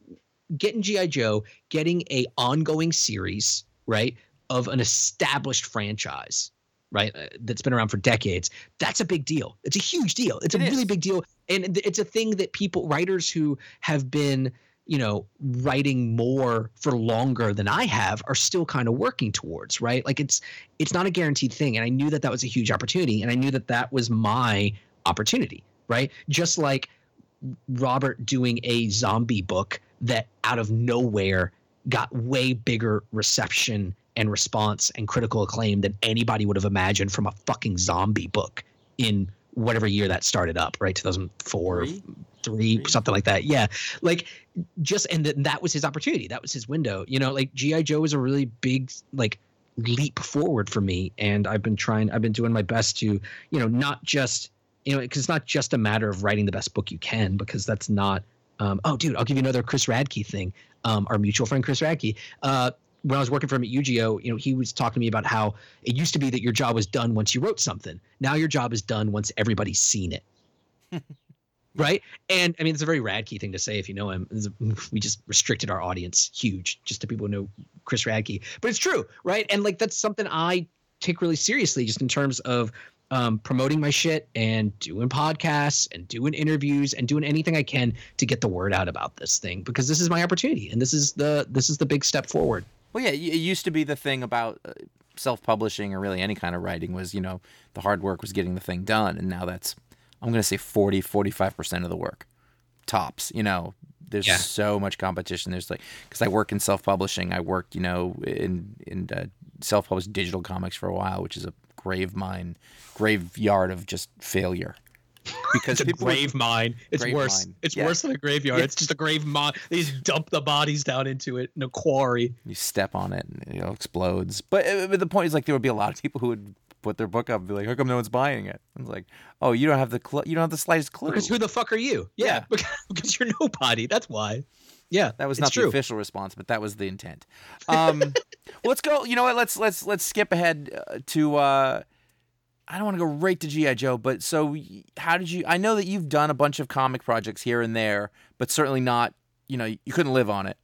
getting gi joe getting a ongoing series right of an established franchise right uh, that's been around for decades that's a big deal. It's a huge deal. It's a It really big deal. And it's a thing that people writers who have been you know writing more for longer than i have are still kind of working towards right like it's it's not a guaranteed thing and i knew that that was a huge opportunity and i knew that that was my opportunity right just like robert doing a zombie book that out of nowhere got way bigger reception and response and critical acclaim than anybody would have imagined from a fucking zombie book in whatever year that started up, right? 2004, Three? Three, something like that. Yeah. Like just, and then that was his opportunity. That was his window. You know, like G.I. Joe was a really big, like, leap forward for me. And I've been trying, I've been doing my best to, you know, not just, you know, because it's not just a matter of writing the best book you can, because that's not, um, oh, dude, I'll give you another Chris Radke thing. Um, our mutual friend Chris Radke. Uh, when I was working for him at UGO, you know, he was talking to me about how it used to be that your job was done once you wrote something. Now your job is done once everybody's seen it. right? And I mean, it's a very Radke thing to say if you know him. We just restricted our audience huge just to people who know Chris Radke, but it's true, right? And like that's something I take really seriously, just in terms of um, promoting my shit and doing podcasts and doing interviews and doing anything I can to get the word out about this thing because this is my opportunity and this is the this is the big step forward. Well, yeah, it used to be the thing about uh, self-publishing or really any kind of writing was, you know, the hard work was getting the thing done, and now that's I'm going to say 40, 45% of the work. Tops, you know. There's Yeah. so much competition. There's like cuz I work in self-publishing. I worked, you know, in in uh, self-published digital comics for a while, which is a grave mine, graveyard of just failure. Because It's a grave mine. It's Grave worse. mine. It's Yeah. worse than a graveyard. Yeah. It's just a grave mine. They just dump the bodies down into it in a quarry. you step on it and it explodes. But, uh, but the point is like there would be a lot of people who would put their book up and be like, "How come no one's buying it?" And it's like, "Oh, you don't have the cl- you don't have the slightest clue." Because who the fuck are you? Yeah. Yeah, because, because you're nobody. That's why. Yeah, that was not true. the official response, but that was the intent. Um, let's go. You know what? Let's let's let's skip ahead uh, to. Uh, I don't want to go right to GI Joe, but so how did you? I know that you've done a bunch of comic projects here and there, but certainly not. You know, you couldn't live on it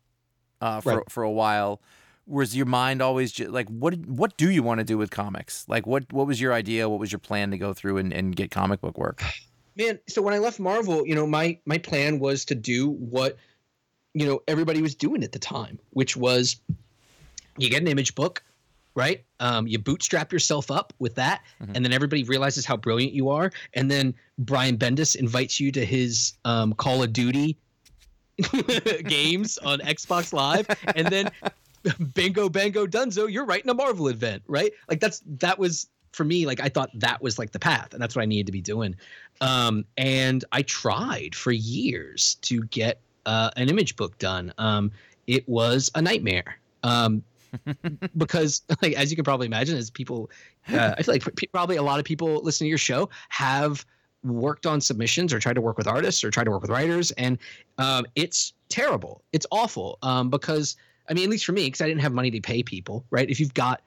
uh, for Right. for a while. Was your mind always just like what? What do you want to do with comics? Like what? What was your idea? What was your plan to go through and, and get comic book work? man so when i left marvel you know my my plan was to do what you know everybody was doing at the time which was you get an image book right um, you bootstrap yourself up with that Mhm. and then everybody realizes how brilliant you are and then brian bendis invites you to his um, call of duty games on xbox live and then bingo bango dunzo you're writing a marvel event right like that's that was for me like i thought that was like the path and that's what i needed to be doing um, and I tried for years to get uh, an image book done. Um, it was a nightmare um, because, like, as you can probably imagine, as people, uh, I feel like probably a lot of people listening to your show have worked on submissions or tried to work with artists or tried to work with writers, and um, it's terrible. It's awful um, because, I mean, at least for me, because I didn't have money to pay people, right? If you've got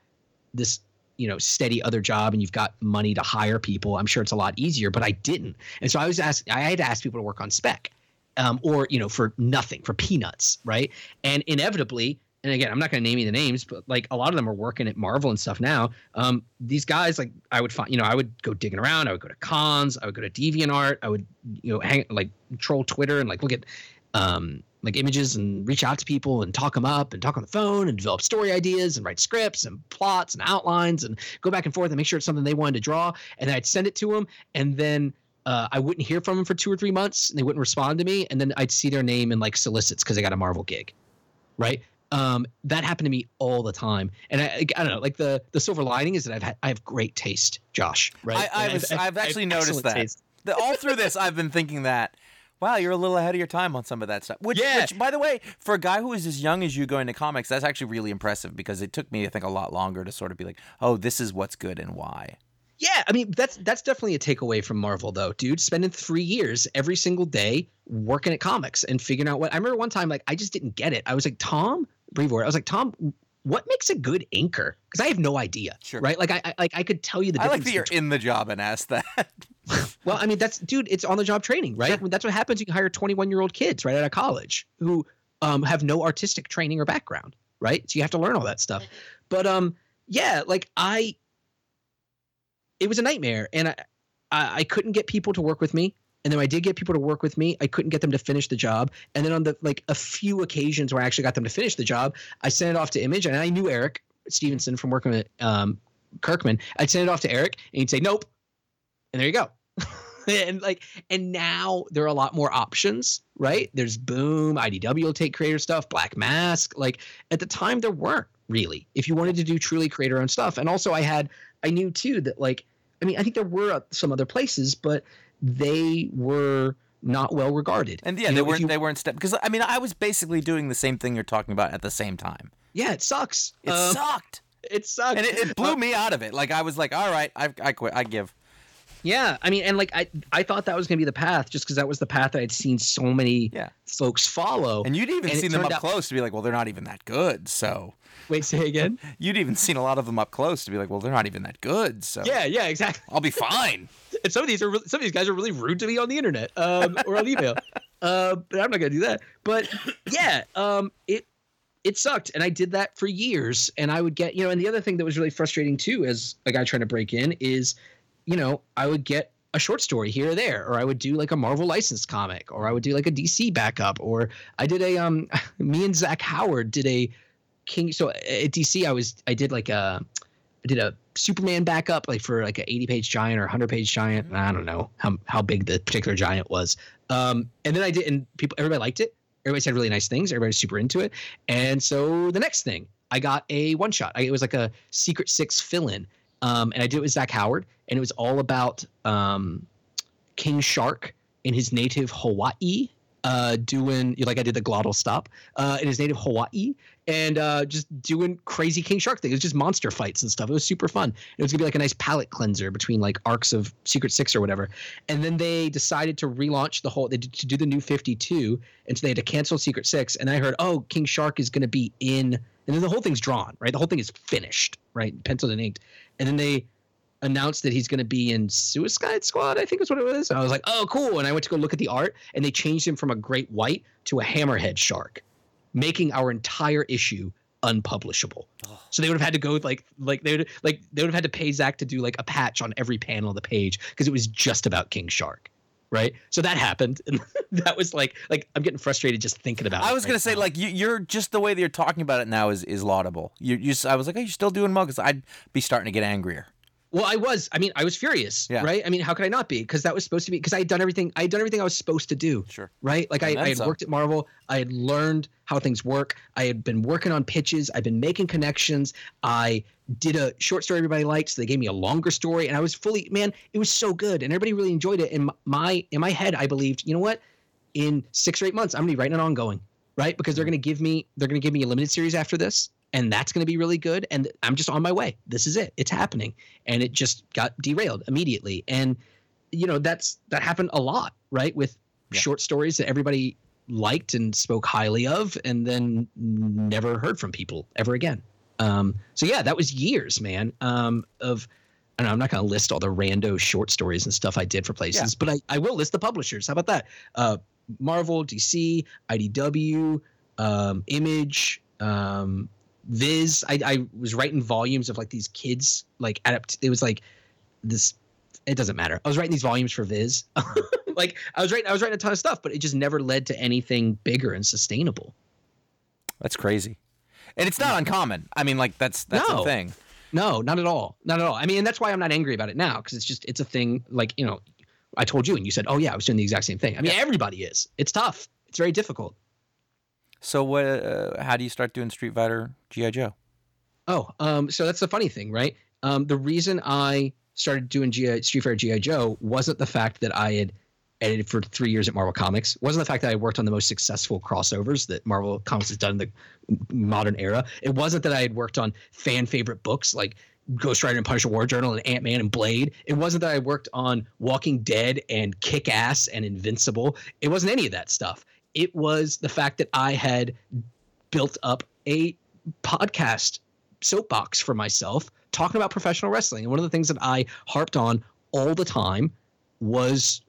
this you know steady other job and you've got money to hire people i'm sure it's a lot easier but i didn't and so i was asked i had to ask people to work on spec um, or you know for nothing for peanuts right and inevitably and again i'm not going to name the names but like a lot of them are working at marvel and stuff now um, these guys like i would find you know i would go digging around i would go to cons i would go to deviantart i would you know hang like troll twitter and like look at um, like images and reach out to people and talk them up and talk on the phone and develop story ideas and write scripts and plots and outlines and go back and forth and make sure it's something they wanted to draw. And I'd send it to them and then uh, I wouldn't hear from them for two or three months and they wouldn't respond to me. And then I'd see their name in like solicits because they got a Marvel gig. Right. Um, that happened to me all the time. And I, I don't know, like the, the silver lining is that I've had, I have great taste, Josh. Right. I, I was, I've, actually noticed that. The, all through this, I've been thinking that, wow, you're a little ahead of your time on some of that stuff. Which, Yeah. which, by the way, for a guy who is as young as you going to comics, that's actually really impressive because it took me, I think, a lot longer to sort of be like, oh, this is what's good and why. Yeah, I mean that's that's definitely a takeaway from Marvel though, dude. Spending three years every single day working at comics and figuring out what I remember one time like I just didn't get it. I was like, Tom Brevoort, I was like, Tom, what makes a good anchor? Because I have no idea. Sure. Right? Like I, I like I could tell you the Difference I like that you're between- in the job and ask that. well, I mean that's dude, it's on the job training, right? Sure. That's what happens. You can hire 21 year old kids right out of college who um, have no artistic training or background, right? So you have to learn all that stuff. But um, yeah, like I, it was a nightmare, and I, I, I couldn't get people to work with me. And then I did get people to work with me, I couldn't get them to finish the job. And then on the like a few occasions where I actually got them to finish the job, I sent it off to Image, and I knew Eric Stephenson from working with um, Kirkman. I'd send it off to Eric, and he'd say nope, and there you go. and like and now there are a lot more options right there's boom idw will take creator stuff black mask like at the time there weren't really if you wanted to do truly creator owned stuff and also i had i knew too that like i mean i think there were some other places but they were not well regarded And yeah, You they know, weren't you- they weren't step because I mean I was basically doing the same thing you're talking about at the same time. yeah it sucks It Um, sucked. it sucked. And it, it blew me out of it. Like I was like, all right, I I quit. I give. Yeah, I mean, and like I, I thought that was gonna be the path, just because that was the path that I'd seen so many Yeah. folks follow. And you'd even And seen them up out- close to be like, well, they're not even that good. So Wait, say again? you'd even seen a lot of them up close to be like, well, they're not even that good. So yeah, yeah, exactly. I'll be fine. And some of these are re- some of these guys are really rude to me on the internet um, or on email. uh, but I'm not gonna do that. But yeah, um, it it sucked, and I did that for years. And I would get, you know, and the other thing that was really frustrating too, as a guy trying to break in, is, you know, I would get a short story here or there, or I would do like a Marvel licensed comic, or I would do like a DC backup, or I did a um, me and Zach Howard did a King. So at DC, I was I did like a I did a Superman backup like for like an 80 page giant or 100 page giant. I don't know how how big the particular giant was. Um, and then I did, and people everybody liked it. Everybody said really nice things. Everybody was super into it. And so the next thing, I got a one shot. It was like a Secret Six fill in, um, and I did it with Zach Howard, and it was all about um, King Shark in his native Hawaii. Uh, doing like I did the glottal stop uh, in his native Hawaii, and uh, just doing crazy King Shark thing. It was just monster fights and stuff. It was super fun. It was gonna be like a nice palate cleanser between like arcs of Secret Six or whatever. And then they decided to relaunch the whole. They did to do the new Fifty Two, and so they had to cancel Secret Six. And I heard, oh, King Shark is gonna be in, and then the whole thing's drawn, right? The whole thing is finished, right, penciled and inked. And then they announced that he's going to be in Suicide Squad, I think is what it was. And I was like, oh, cool. And I went to go look at the art, and they changed him from a great white to a hammerhead shark, making our entire issue unpublishable. So they would have had to go with like like they would like they would have had to pay Zach to do like a patch on every panel of the page because it was just about King Shark. Right. So that happened. And that was like like I'm getting frustrated just thinking about it. I was right gonna say now. like you, you're just the way that you're talking about it now is is laudable. You you I was like, oh, you're still doing mugs. I'd be starting to get angrier. Well, I was. I mean, I was furious, Yeah. right? I mean, how could I not be? Because that was supposed to be. Because I had done everything. I had done everything I was supposed to do, Sure. right? Like I, I had some. worked at Marvel. I had learned how things work. I had been working on pitches. I've been making connections. I did a short story everybody liked, so they gave me a longer story, and I was fully man. It was so good, and everybody really enjoyed it. And my in my head, I believed, you know what? In six or eight months, I'm gonna be writing an ongoing, right? Because they're mm. gonna give me they're gonna give me a limited series after this, and that's gonna be really good. And I'm just on my way. This is it. It's happening and it just got derailed immediately and you know that's that happened a lot right with Yeah. short stories that everybody liked and spoke highly of and then never heard from people ever again um so yeah that was years man um of I don't know, I'm not going to list all the rando short stories and stuff I did for places, but I, I will list the publishers. How about that? Uh, Marvel, DC, IDW, um, Image, um, Viz. I, I was writing volumes of like these kids, like adapt. It was like this. It doesn't matter. I was writing these volumes for Viz. like I was writing, I was writing a ton of stuff, but it just never led to anything bigger and sustainable. That's crazy. And it's not uncommon. I mean, like that's that's the No. thing. No, not at all. Not at all. I mean, and that's why I'm not angry about it now because it's just it's a thing. Like you know, I told you and you said, oh yeah, I was doing the exact same thing. I mean, everybody is. It's tough. It's very difficult. So what? Uh, how do you start doing Street Fighter GI Joe? Oh, um, so that's the funny thing, right? Um, the reason I started doing GI, Street Fighter GI Joe wasn't the fact that I had edited for three years at Marvel Comics. wasn't the fact that I worked on the most successful crossovers that Marvel Comics has done in the modern era. It wasn't that I had worked on fan favorite books like Ghost Rider and Punisher War Journal and Ant Man and Blade. It wasn't that I worked on Walking Dead and Kick Ass and Invincible. It wasn't any of that stuff. It was the fact that I had built up a podcast soapbox for myself talking about professional wrestling. And one of the things that I harped on all the time was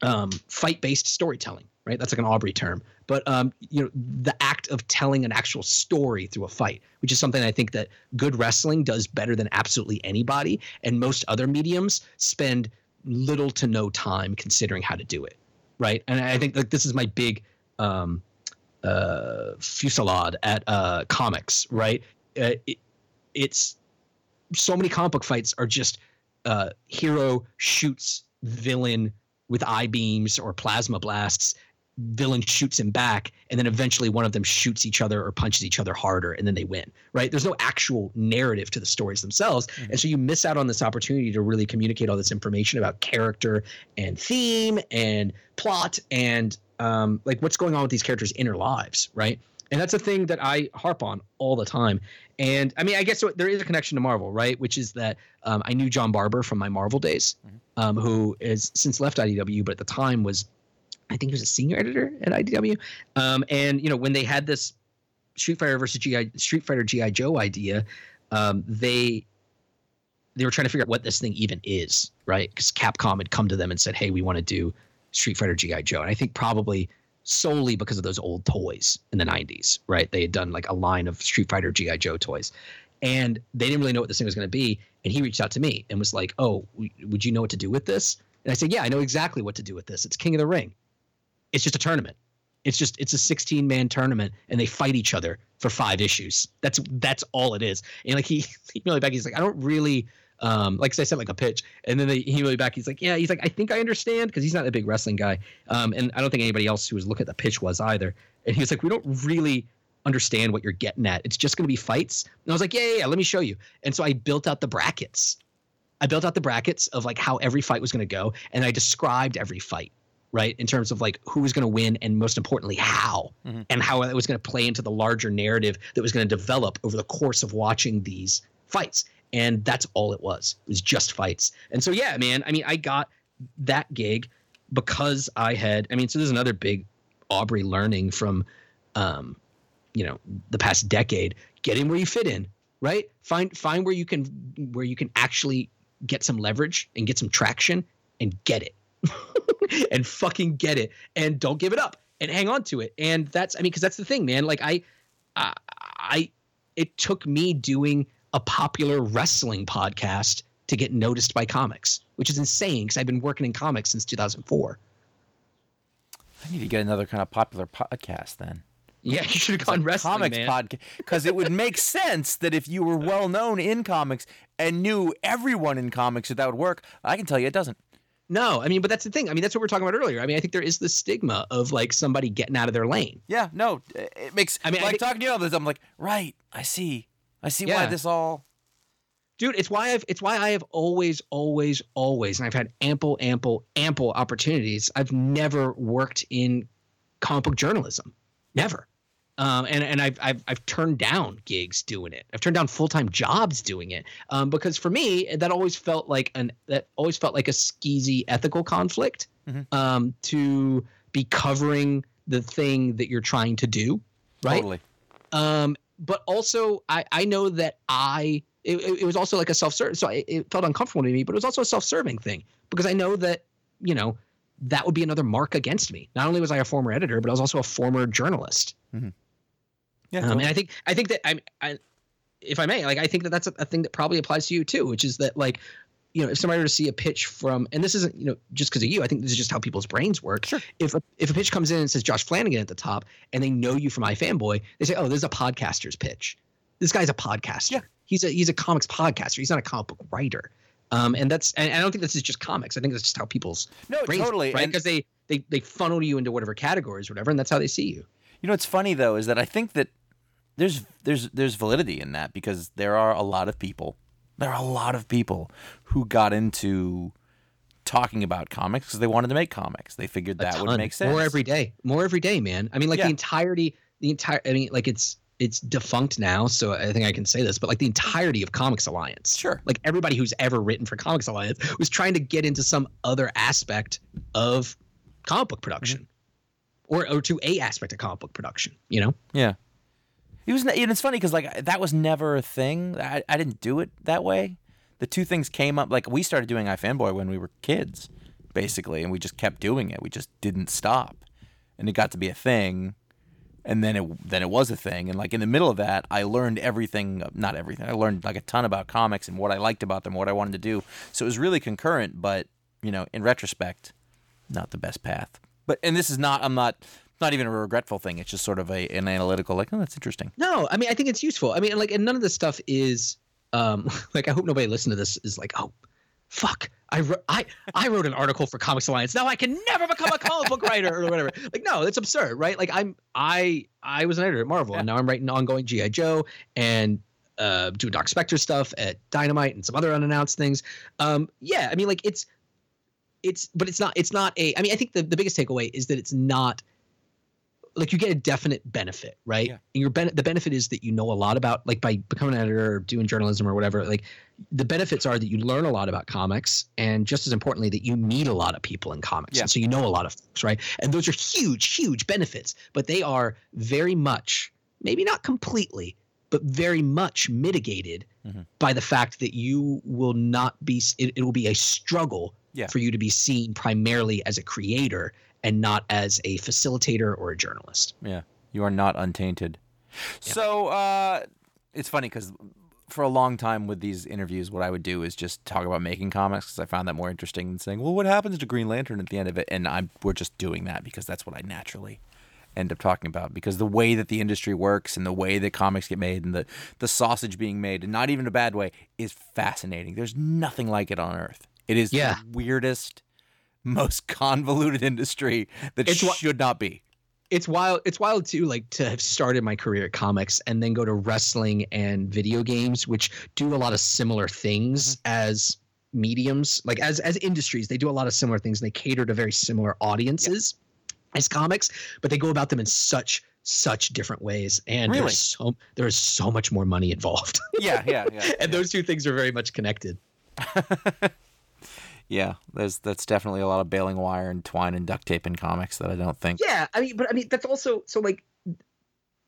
um, fight based storytelling, right? That's like an Aubrey term. But um, you know, the act of telling an actual story through a fight, which is something I think that good wrestling does better than absolutely anybody, and most other mediums spend little to no time considering how to do it, right? And I think like this is my big um, uh, fusillade at uh, comics, right? Uh, it, it's so many comic book fights are just uh, hero shoots villain with eye beams or plasma blasts villain shoots him back and then eventually one of them shoots each other or punches each other harder and then they win right there's no actual narrative to the stories themselves mm-hmm. and so you miss out on this opportunity to really communicate all this information about character and theme and plot and um, like what's going on with these characters inner lives right and that's a thing that i harp on all the time and i mean i guess so, there is a connection to marvel right which is that um, i knew john barber from my marvel days mm-hmm. um, who is since left idw but at the time was I think he was a senior editor at IDW. Um, and you know, when they had this Street Fighter versus GI Street Fighter GI Joe idea, um, they they were trying to figure out what this thing even is, right? Because Capcom had come to them and said, "Hey, we want to do Street Fighter GI Joe," and I think probably solely because of those old toys in the 90s, right? They had done like a line of Street Fighter GI Joe toys. And they didn't really know what this thing was going to be. And he reached out to me and was like, "Oh, would you know what to do with this?" And I said, "Yeah, I know exactly what to do with this. It's King of the Ring it's just a tournament. It's just it's a 16 man tournament and they fight each other for five issues. That's that's all it is. And like he he emailed me back. He's like, I don't really um like I said like a pitch. And then they, he me back. He's like, yeah. He's like, I think I understand because he's not a big wrestling guy. Um and I don't think anybody else who was looking at the pitch was either. And he was like, we don't really understand what you're getting at. It's just going to be fights. And I was like, yeah, yeah, yeah, let me show you. And so I built out the brackets. I built out the brackets of like how every fight was going to go, and I described every fight right? In terms of like who was going to win and most importantly, how mm-hmm. and how it was going to play into the larger narrative that was going to develop over the course of watching these fights. And that's all it was. It was just fights. And so, yeah, man, I mean, I got that gig because I had, I mean, so there's another big Aubrey learning from, um, you know, the past decade, get in where you fit in, right? Find, find where you can, where you can actually get some leverage and get some traction and get it and fucking get it and don't give it up and hang on to it. And that's, I mean, because that's the thing, man. Like I, I, I, it took me doing a popular wrestling podcast to get noticed by comics, which is insane because I've been working in comics since 2004. I need to get another kind of popular podcast then. Yeah, you should have gone wrestling, comics podcast because it would make sense that if you were well known in comics and knew everyone in comics that that would work. I can tell you it doesn't. No, I mean, but that's the thing. I mean, that's what we are talking about earlier. I mean, I think there is the stigma of like somebody getting out of their lane. Yeah, no, it makes. I mean, like I think, talking to you all this, I'm like, right. I see. I see yeah. why this all. Dude, it's why I've it's why I have always, always, always, and I've had ample, ample, ample opportunities. I've never worked in comic book journalism. Never. Um, and and I've, I've I've turned down gigs doing it. I've turned down full time jobs doing it um, because for me that always felt like an that always felt like a skeezy ethical conflict mm-hmm. um, to be covering the thing that you're trying to do, right? Totally. Um, but also I I know that I it, it was also like a self serving so it, it felt uncomfortable to me, but it was also a self serving thing because I know that you know that would be another mark against me. Not only was I a former editor, but I was also a former journalist. Mm-hmm. Yeah, um, and I think I think that I, I, if I may, like I think that that's a, a, thing that probably applies to you too, which is that like, you know, if somebody were to see a pitch from, and this isn't you know just because of you, I think this is just how people's brains work. Sure. If a, if a pitch comes in and says Josh Flanagan at the top, and they know you from iFanboy, they say, oh, this is a podcaster's pitch. This guy's a podcaster. Yeah. He's a he's a comics podcaster. He's not a comic book writer. Um, and that's and I don't think this is just comics. I think that's just how people's no brains totally work, right because they they they funnel you into whatever categories or whatever, and that's how they see you. You know, what's funny though is that I think that there's there's there's validity in that because there are a lot of people there are a lot of people who got into talking about comics because they wanted to make comics. They figured that would make sense. More every day. More every day, man. I mean, like yeah. the entirety, the entire. I mean, like it's it's defunct now, so I think I can say this, but like the entirety of Comics Alliance. Sure. Like everybody who's ever written for Comics Alliance was trying to get into some other aspect of comic book production, mm-hmm. or or to a aspect of comic book production. You know. Yeah. It was, and it's funny because like that was never a thing. I, I didn't do it that way. The two things came up like we started doing iFanboy when we were kids, basically, and we just kept doing it. We just didn't stop, and it got to be a thing, and then it then it was a thing. And like in the middle of that, I learned everything. Not everything. I learned like a ton about comics and what I liked about them, what I wanted to do. So it was really concurrent, but you know, in retrospect, not the best path. But and this is not. I'm not not even a regretful thing. It's just sort of a an analytical, like, oh, that's interesting. No, I mean, I think it's useful. I mean, like, and none of this stuff is, um, like, I hope nobody listening to this is like, oh, fuck, I, wrote, I I wrote an article for Comics Alliance. Now I can never become a comic book writer or whatever. Like, no, it's absurd, right? Like, I'm I I was an editor at Marvel, yeah. and now I'm writing ongoing GI Joe and uh, doing Dark Spectre stuff at Dynamite and some other unannounced things. Um, yeah, I mean, like it's it's but it's not it's not a. I mean, I think the the biggest takeaway is that it's not like you get a definite benefit, right? Yeah. And your ben- the benefit is that you know a lot about like by becoming an editor or doing journalism or whatever. Like the benefits are that you learn a lot about comics, and just as importantly, that you meet a lot of people in comics, yeah. and so you know a lot of folks, right? And those are huge, huge benefits, but they are very much, maybe not completely, but very much mitigated mm-hmm. by the fact that you will not be. It, it will be a struggle yeah. for you to be seen primarily as a creator and not as a facilitator or a journalist. Yeah, you are not untainted. Yeah. So uh, it's funny because for a long time with these interviews, what I would do is just talk about making comics because I found that more interesting than saying, "Well, what happens to Green Lantern at the end of it?" And I'm we're just doing that because that's what I naturally end up talking about because the way that the industry works and the way that comics get made and the the sausage being made and not even a bad way is fascinating. There's nothing like it on earth. It is yeah. the weirdest most convoluted industry that it's should not be. It's wild. It's wild too, like to have started my career at comics and then go to wrestling and video games, which do a lot of similar things mm-hmm. as mediums, like as as industries. They do a lot of similar things. And they cater to very similar audiences as comics, but they go about them in such such different ways and really? there's so there's so much more money involved yeah yeah yeah and yeah. those two things are very much connected yeah, there's that's definitely a lot of baling wire and twine and duct tape in comics that I don't think. Yeah, I mean, but I mean that's also so like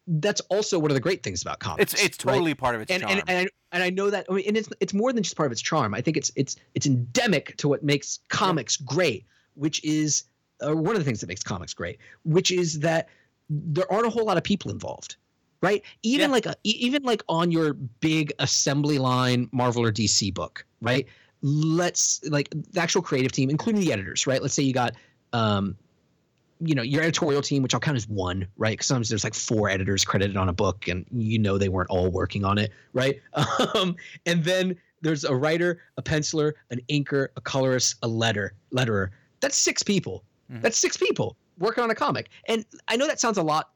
that's also one of the great things about comics. It's it's totally right? part of its and, charm. And, and, and I know that I mean, and it's it's more than just part of its charm. I think it's it's it's endemic to what makes comics yeah. great, which is uh, one of the things that makes comics great, which is that there aren't a whole lot of people involved right even yeah. like a, even like on your big assembly line marvel or dc book right let's like the actual creative team, including the editors, right? Let's say you got, um, you know, your editorial team, which I'll count as one, right? Because sometimes there's like four editors credited on a book, and you know they weren't all working on it, right? Um, and then there's a writer, a penciler, an inker, a colorist, a letter letterer. That's six people. Mm-hmm. That's six people working on a comic. And I know that sounds a lot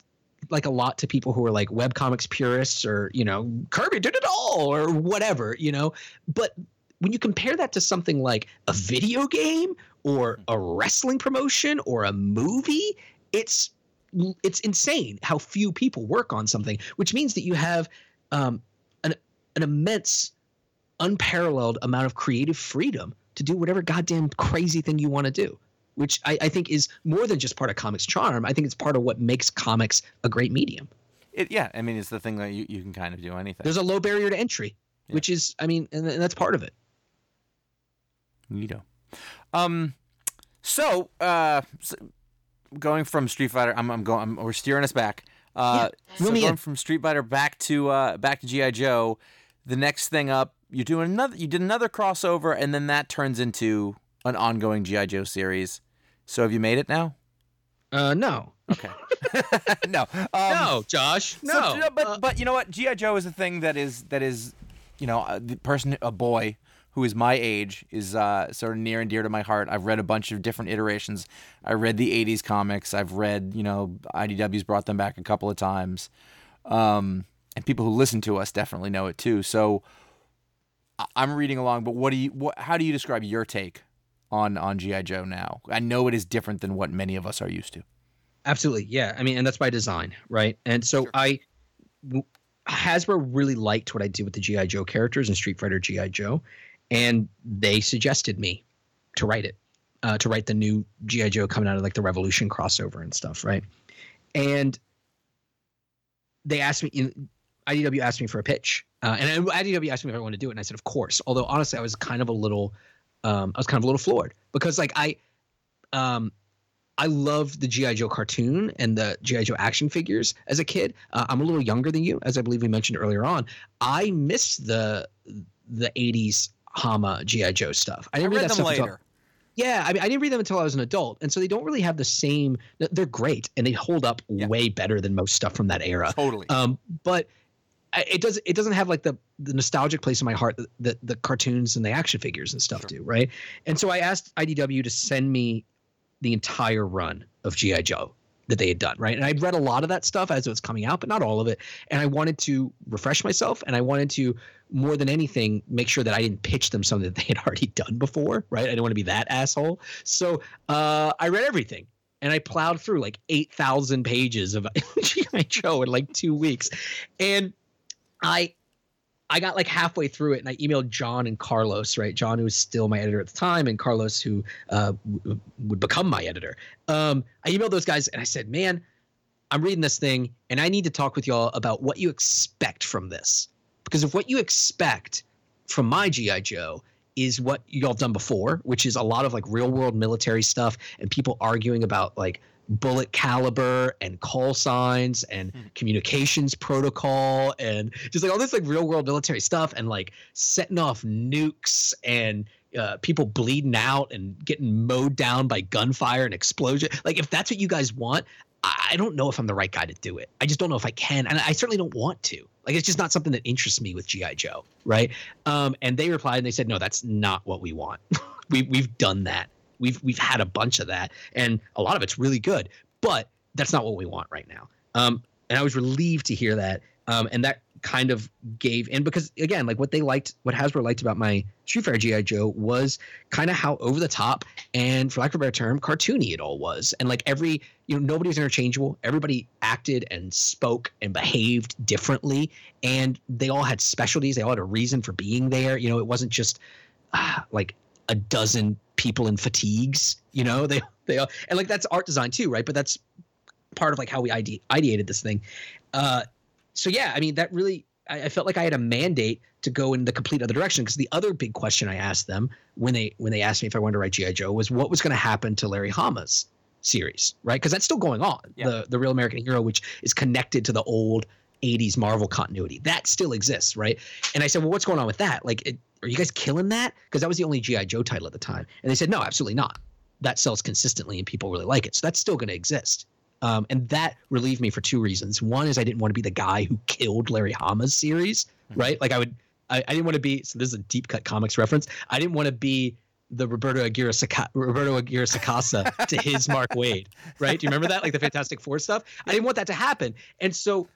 like a lot to people who are like web comics purists or you know Kirby did it all or whatever, you know. But when you compare that to something like a video game or a wrestling promotion or a movie, it's it's insane how few people work on something, which means that you have um, an an immense, unparalleled amount of creative freedom to do whatever goddamn crazy thing you want to do. Which I, I think is more than just part of comics charm. I think it's part of what makes comics a great medium. It, yeah, I mean, it's the thing that you, you can kind of do anything. There's a low barrier to entry, yeah. which is, I mean, and, and that's part of it. Neato. Um, so, uh, so going from Street Fighter, I'm, I'm going. I'm, we're steering us back. Uh, yeah, so going in. from Street Fighter back to uh, back to GI Joe. The next thing up, you're doing another. You did another crossover, and then that turns into an ongoing GI Joe series. So have you made it now? Uh, no. Okay. no. Um, no, Josh. No. So, but uh, but you know what? GI Joe is a thing that is that is, you know, a, the person, a boy who is my age, is uh, sort of near and dear to my heart. I've read a bunch of different iterations. I read the '80s comics. I've read, you know, IDW's brought them back a couple of times, um, and people who listen to us definitely know it too. So I'm reading along. But what do you? What, how do you describe your take on on GI Joe now? I know it is different than what many of us are used to. Absolutely, yeah. I mean, and that's by design, right? And so sure. I. Hasbro really liked what I did with the GI Joe characters in Street Fighter GI Joe, and they suggested me to write it, uh, to write the new GI Joe coming out of like the Revolution crossover and stuff, right? And they asked me, you IDW asked me for a pitch, uh, and IDW asked me if I wanted to do it, and I said, of course. Although honestly, I was kind of a little, um, I was kind of a little floored because like I, um, I loved the GI Joe cartoon and the GI Joe action figures as a kid. Uh, I'm a little younger than you, as I believe we mentioned earlier on. I missed the the 80s Hama GI Joe stuff. I didn't I read, read that them stuff later. Until, yeah, I mean, I didn't read them until I was an adult, and so they don't really have the same. They're great, and they hold up yeah. way better than most stuff from that era. Totally. Um, but it does it doesn't have like the the nostalgic place in my heart that the, the cartoons and the action figures and stuff sure. do, right? And so I asked IDW to send me the entire run of GI Joe that they had done, right? And I'd read a lot of that stuff as it was coming out, but not all of it. And I wanted to refresh myself, and I wanted to more than anything make sure that I didn't pitch them something that they had already done before, right? I didn't want to be that asshole. So uh, I read everything. And I plowed through like 8,000 pages of G.I. Joe in like two weeks. And I I got like halfway through it and I emailed John and Carlos, right? John, who was still my editor at the time, and Carlos, who uh, w- would become my editor. Um, I emailed those guys and I said, man, I'm reading this thing and I need to talk with y'all about what you expect from this. Because if what you expect from my G.I. Joe is what y'all have done before, which is a lot of like real world military stuff and people arguing about like bullet caliber and call signs and mm. communications protocol and just like all this like real world military stuff and like setting off nukes and uh, people bleeding out and getting mowed down by gunfire and explosion. Like if that's what you guys want, I don't know if I'm the right guy to do it. I just don't know if I can, and I certainly don't want to. Like it's just not something that interests me with GI Joe, right? Um, and they replied and they said, no, that's not what we want. we we've done that. We've we've had a bunch of that, and a lot of it's really good, but that's not what we want right now. Um, and I was relieved to hear that. Um, and that kind of gave in because again, like what they liked, what Hasbro liked about my Street Fighter GI Joe was kind of how over the top and, for lack of a better term, cartoony it all was. And like every, you know, nobody was interchangeable. Everybody acted and spoke and behaved differently, and they all had specialties. They all had a reason for being there. You know, it wasn't just uh, like a dozen people in fatigues. You know, they they all, and like that's art design too, right? But that's part of like how we ide- ideated this thing. Uh, so yeah, I mean that really I, I, felt like I had a mandate to go in the complete other direction because the other big question I asked them when they when they asked me if I wanted to write GI Joe was what was going to happen to Larry Hama's series, right? Because that's still going on. Yeah. The the Real American Hero, which is connected to the old 80s Marvel continuity. That still exists, right? And I said, well, what's going on with that? Like, it, are you guys killing that? Because that was the only GI Joe title at the time. And they said, no, absolutely not. That sells consistently and people really like it. So that's still going to exist. Um, and that relieved me for two reasons. One is I didn't want to be the guy who killed Larry Hama's series, mm-hmm. right? Like I would, I, I, didn't want to be. So this is a deep cut comics reference. I didn't want to be the Roberto Aguirre Roberto Aguirre Sacasa to his Mark Waid, right? Do you remember that, like the Fantastic Four stuff? I didn't want that to happen, and so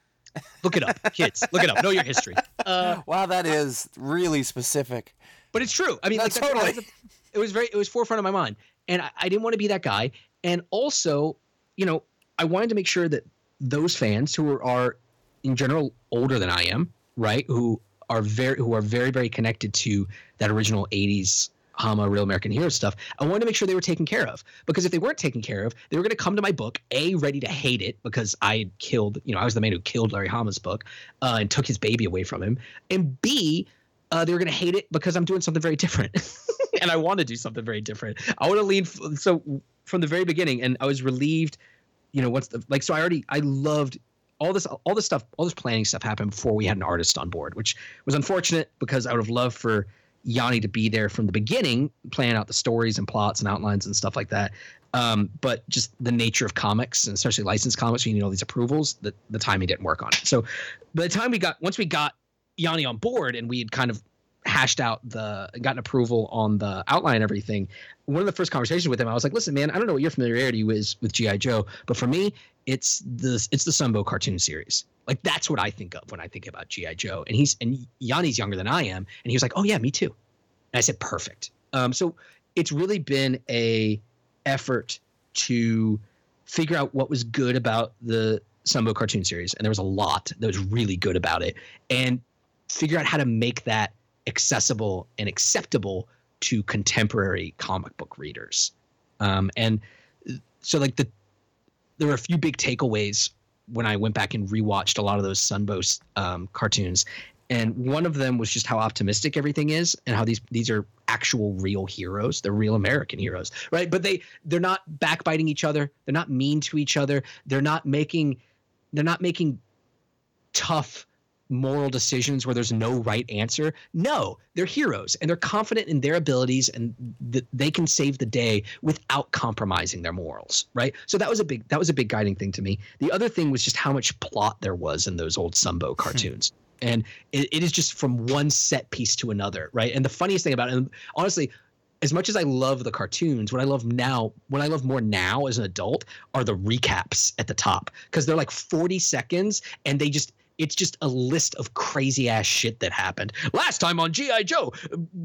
look it up, kids. Look it up. Know your history. Uh, wow, that is really specific. But it's true. I mean, like, totally. it was very. It was forefront of my mind, and I, I didn't want to be that guy. And also, you know, I wanted to make sure that those fans who are, are in general older than I am, right, who are very who are very very connected to that original 80s Hama Real American Hero stuff, I wanted to make sure they were taken care of. Because if they weren't taken care of, they were going to come to my book, A, ready to hate it because I had killed, you know, I was the man who killed Larry Hama's book uh, and took his baby away from him. And B, uh, they were going to hate it because I'm doing something very different. and I want to do something very different. I want to lean. So from the very beginning, and I was relieved you know, what's the like? So I already I loved all this all this stuff all this planning stuff happened before we had an artist on board, which was unfortunate because I would have loved for Yanni to be there from the beginning, planning out the stories and plots and outlines and stuff like that. Um, but just the nature of comics and especially licensed comics, you need all these approvals. The the timing didn't work on it. So by the time we got once we got Yanni on board and we had kind of hashed out the gotten approval on the outline and everything one of the first conversations with him i was like listen man i don't know what your familiarity is with gi joe but for me it's the it's the sunbow cartoon series. Like that's what i think of when i think about gi joe. And he's and yanni's younger than i am. And he was like oh yeah me too. And i said perfect. Um, so it's really been a effort to figure out what was good about the sunbow cartoon series. And there was a lot that was really good about it. And figure out how to make that accessible and acceptable to contemporary comic book readers. Um, and so, like the there were a few big takeaways when I went back and rewatched a lot of those Sunbow um, cartoons, and one of them was just how optimistic everything is, and how these these are actual real heroes. They're real American heroes, right? But they they're not backbiting each other. They're not mean to each other. They're not making they're not making tough moral decisions where there's no right answer. No, they're heroes and they're confident in their abilities and th- they can save the day without compromising their morals, right? So that was a big that was a big guiding thing to me. The other thing was just how much plot there was in those old Sunbow hmm. cartoons. and it, it is just from one set piece to another, right? And the funniest thing about it, and honestly, as much as I love the cartoons, what I love now, what I love more now as an adult are the recaps at the top because they're like 40 seconds and they just it's just a list of crazy ass shit that happened. Last time on GI Joe,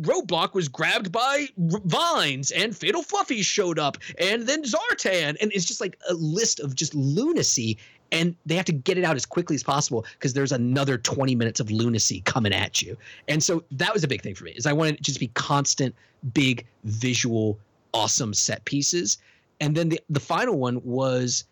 Roadblock was grabbed by vines and Fatal Fluffy showed up and then Zartan and it's just like a list of just lunacy and they have to get it out as quickly as possible because there's another 20 minutes of lunacy coming at you. And so that was a big thing for me is I wanted to just be constant big visual awesome set pieces. And then the the final one was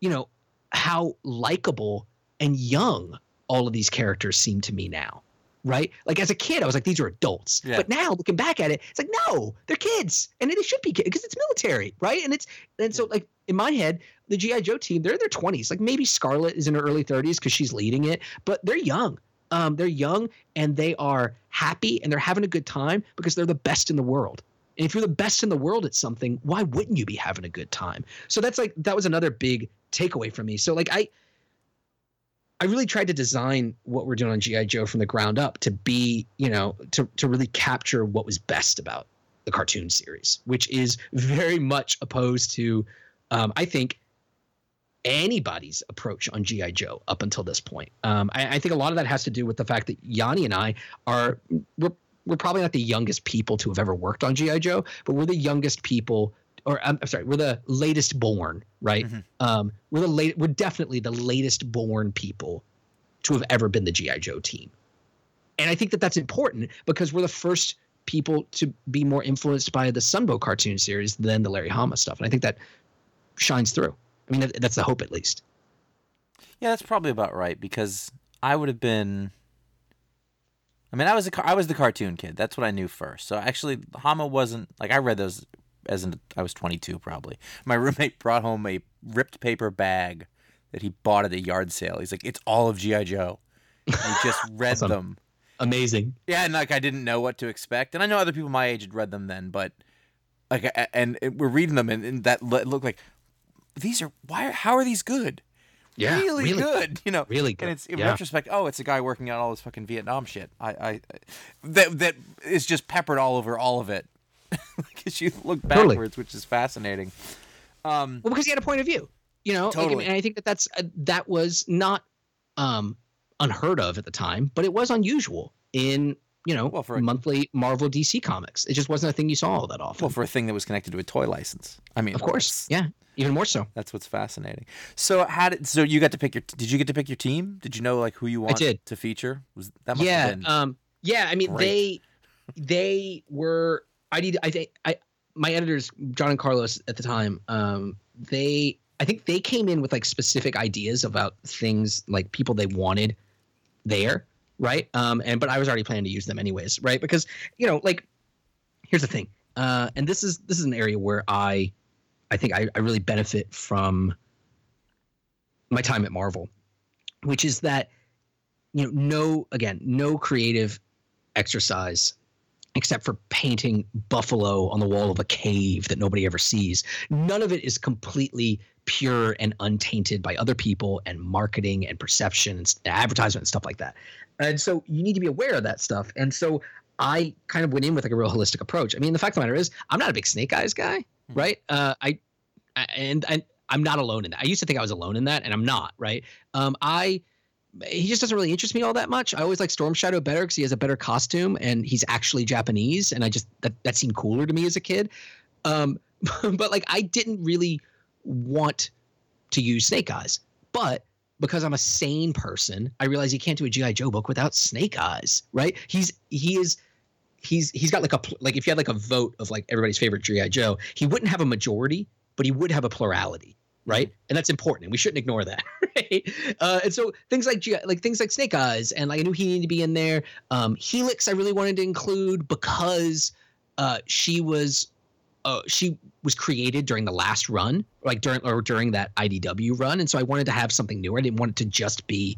you know how likable and young all of these characters seem to me now right? Like as a kid i was like these are adults. Yeah. but now looking back at it it's like no they're kids and it should be kids because it's military right? And it's and so like in my head the gi joe team they're in their 20s like maybe scarlett is in her early 30s because she's leading it but they're young. Um, they're young and they are happy and they're having a good time because they're the best in the world. And if you're the best in the world at something why wouldn't you be having a good time? So that's like that was another big takeaway from me. So like i I really tried to design what we're doing on GI Joe from the ground up to be, you know, to to really capture what was best about the cartoon series, which is very much opposed to, um, I think, anybody's approach on GI Joe up until this point. Um, I, I think a lot of that has to do with the fact that Yanni and I are we're we're probably not the youngest people to have ever worked on GI Joe, but we're the youngest people. Or I'm, I'm sorry, we're the latest born, right? Mhm. Um, we're the late. We're definitely the latest born people to have ever been the GI Joe team, and I think that that's important because we're the first people to be more influenced by the Sunbow cartoon series than the Larry Hama stuff, and I think that shines through. I mean, that, that's the hope, at least. Yeah, that's probably about right because I would have been. I mean, I was a I was the cartoon kid. That's what I knew first. So actually, Hama wasn't like I read those as an I was 22 probably. My roommate brought home a ripped paper bag that he bought at a yard sale. He's like, it's all of GI Joe. And he just read Awesome. them. Amazing. Yeah, and like I didn't know what to expect, and I know other people my age had read them then, but like, and we're reading them, and, and that looked like these are why? How are these good? Yeah, really, really good. You know, Really good. and it's in Yeah. retrospect, oh, it's a guy working out all this fucking Vietnam shit. I, I, that that is just peppered all over all of it. Because you look Totally. backwards, which is fascinating. Um, Well, because he had a point of view, you know. Like, I Totally. and I think that that's uh, that was not um, unheard of at the time, but it was unusual in you know Well, for a- monthly Marvel DC comics. It just wasn't a thing you saw all that often. well, for a thing that was connected to a toy license, I mean, of course, yeah, even more so. That's what's fascinating. So how did so you got to pick your? Did you get to pick your team? Did you know like who you wanted to feature? Was that must yeah, have been um, yeah. I mean, great. they they were. I need. I think I my editors, John and Carlos at the time. Um, they. I think they came in with like specific ideas about things like people they wanted there, right? Um, and but I was already planning to use them anyways, right? Because you know, like, here's the thing, uh, and this is this is an area where I, I think I, I really benefit from my time at Marvel, which is that you know no again no creative exercise except for painting buffalo on the wall of a cave that nobody ever sees. None of it is completely pure and untainted by other people and marketing and perception and advertisement and stuff like that. And so you need to be aware of that stuff. And so i kind of went in with like a real holistic approach. I mean the fact of the matter is i'm not a big snake eyes guy Hmm. right? Uh, i I- and, and i'm not alone in that. I used to think i was alone in that and i'm not right? Um, i he just doesn't really interest me all that much. I always like Storm Shadow better because he has a better costume and he's actually Japanese, and I just that that seemed cooler to me as a kid. Um, but like I didn't really want to use Snake Eyes, but because I'm a sane person, I realize you can't do a GI Joe book without Snake Eyes, right? He's he is he's he's got like a like if you had like a vote of like everybody's favorite GI Joe, he wouldn't have a majority, but he would have a plurality, right? And that's important, and we shouldn't ignore that, right? Uh, and so things like like things like Snake Eyes, and like I knew he needed to be in there. Um, Helix, I really wanted to include because uh, she was uh, she was created during the last run, like during or during that IDW run, and so I wanted to have something new. I didn't want it to just be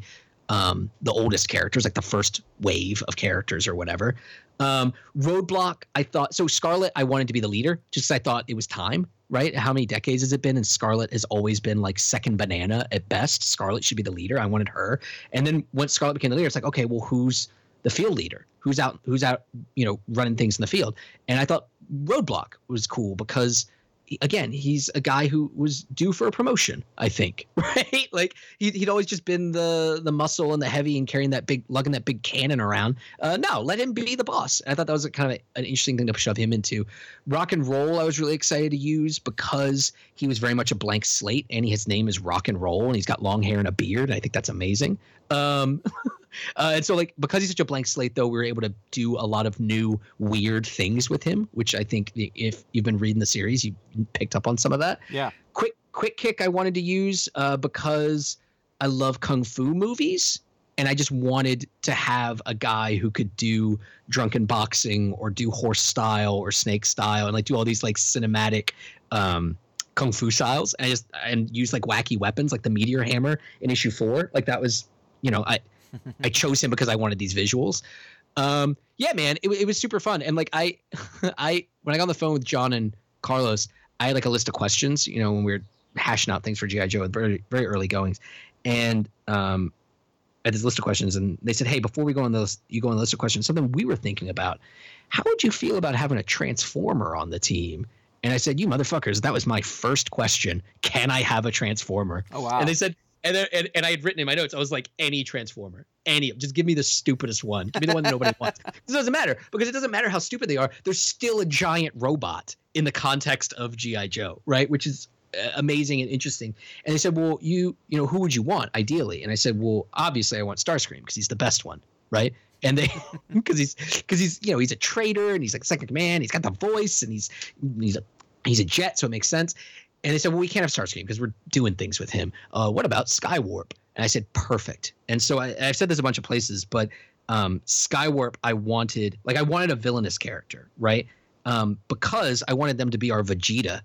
um, the oldest characters, like the first wave of characters or whatever. Um, Roadblock, I thought so. Scarlett, I wanted to be the leader, just I thought it was time. Right? How many decades has it been? And Scarlett has always been like second banana at best. Scarlett should be the leader. I wanted her. And then once Scarlett became the leader, it's like, okay, well, who's the field leader? Who's out? Who's out? You know, running things in the field. And I thought Roadblock was cool because again, he's a guy who was due for a promotion, I think, right? Like he, would always just been the the muscle and the heavy and carrying that big, lugging that big cannon around. Uh, no, let him be the boss. I thought that was kind of an interesting thing to shove him into. Rock and roll, I was really excited to use because he was very much a blank slate, and his name is Rock and Roll, and he's got long hair and a beard. And I think that's amazing. Um, Uh, and so, like, because he's such a blank slate, though, we were able to do a lot of new weird things with him, which I think if you've been reading the series, you picked up on some of that. Yeah. Quick, quick kick I wanted to use uh, because I love kung fu movies. And I just wanted to have a guy who could do drunken boxing or do horse style or snake style and like do all these like cinematic um, kung fu styles and just and use like wacky weapons like the meteor hammer in issue four. Like that was, you know, I I chose him because I wanted these visuals. Um, yeah, man, it, it was super fun. And like I, I when I got on the phone with John and Carlos, I had like a list of questions. You know, when we were hashing out things for GI Joe, very very early goings, and um, I had this list of questions, and they said, "Hey, before we go on those, you go on the list of questions. Something we were thinking about. How would you feel about having a transformer on the team?" And I said, "You motherfuckers, that was my first question. Can I have a transformer?" Oh wow! And they said, and, then, and and I had written in my notes, I was like, any transformer, any, just give me the stupidest one. Give me the one that nobody wants. It doesn't matter because it doesn't matter how stupid they are. They're still a giant robot in the context of GI Joe, right? Which is uh, amazing and interesting. And they said, well, you, you know, who would you want ideally? And I said, well, obviously I want Starscream because he's the best one, right? And they, because he's, because he's, you know, he's a traitor and he's like second command. He's got the voice and he's, he's a, he's a jet, so it makes sense. And they said, well, we can't have Starscream because we're doing things with him. Uh, what about Skywarp? And I said, perfect. And so I, have said this a bunch of places, but um, Skywarp, I wanted, like, I wanted a villainous character, right? Um, because I wanted them to be our Vegeta,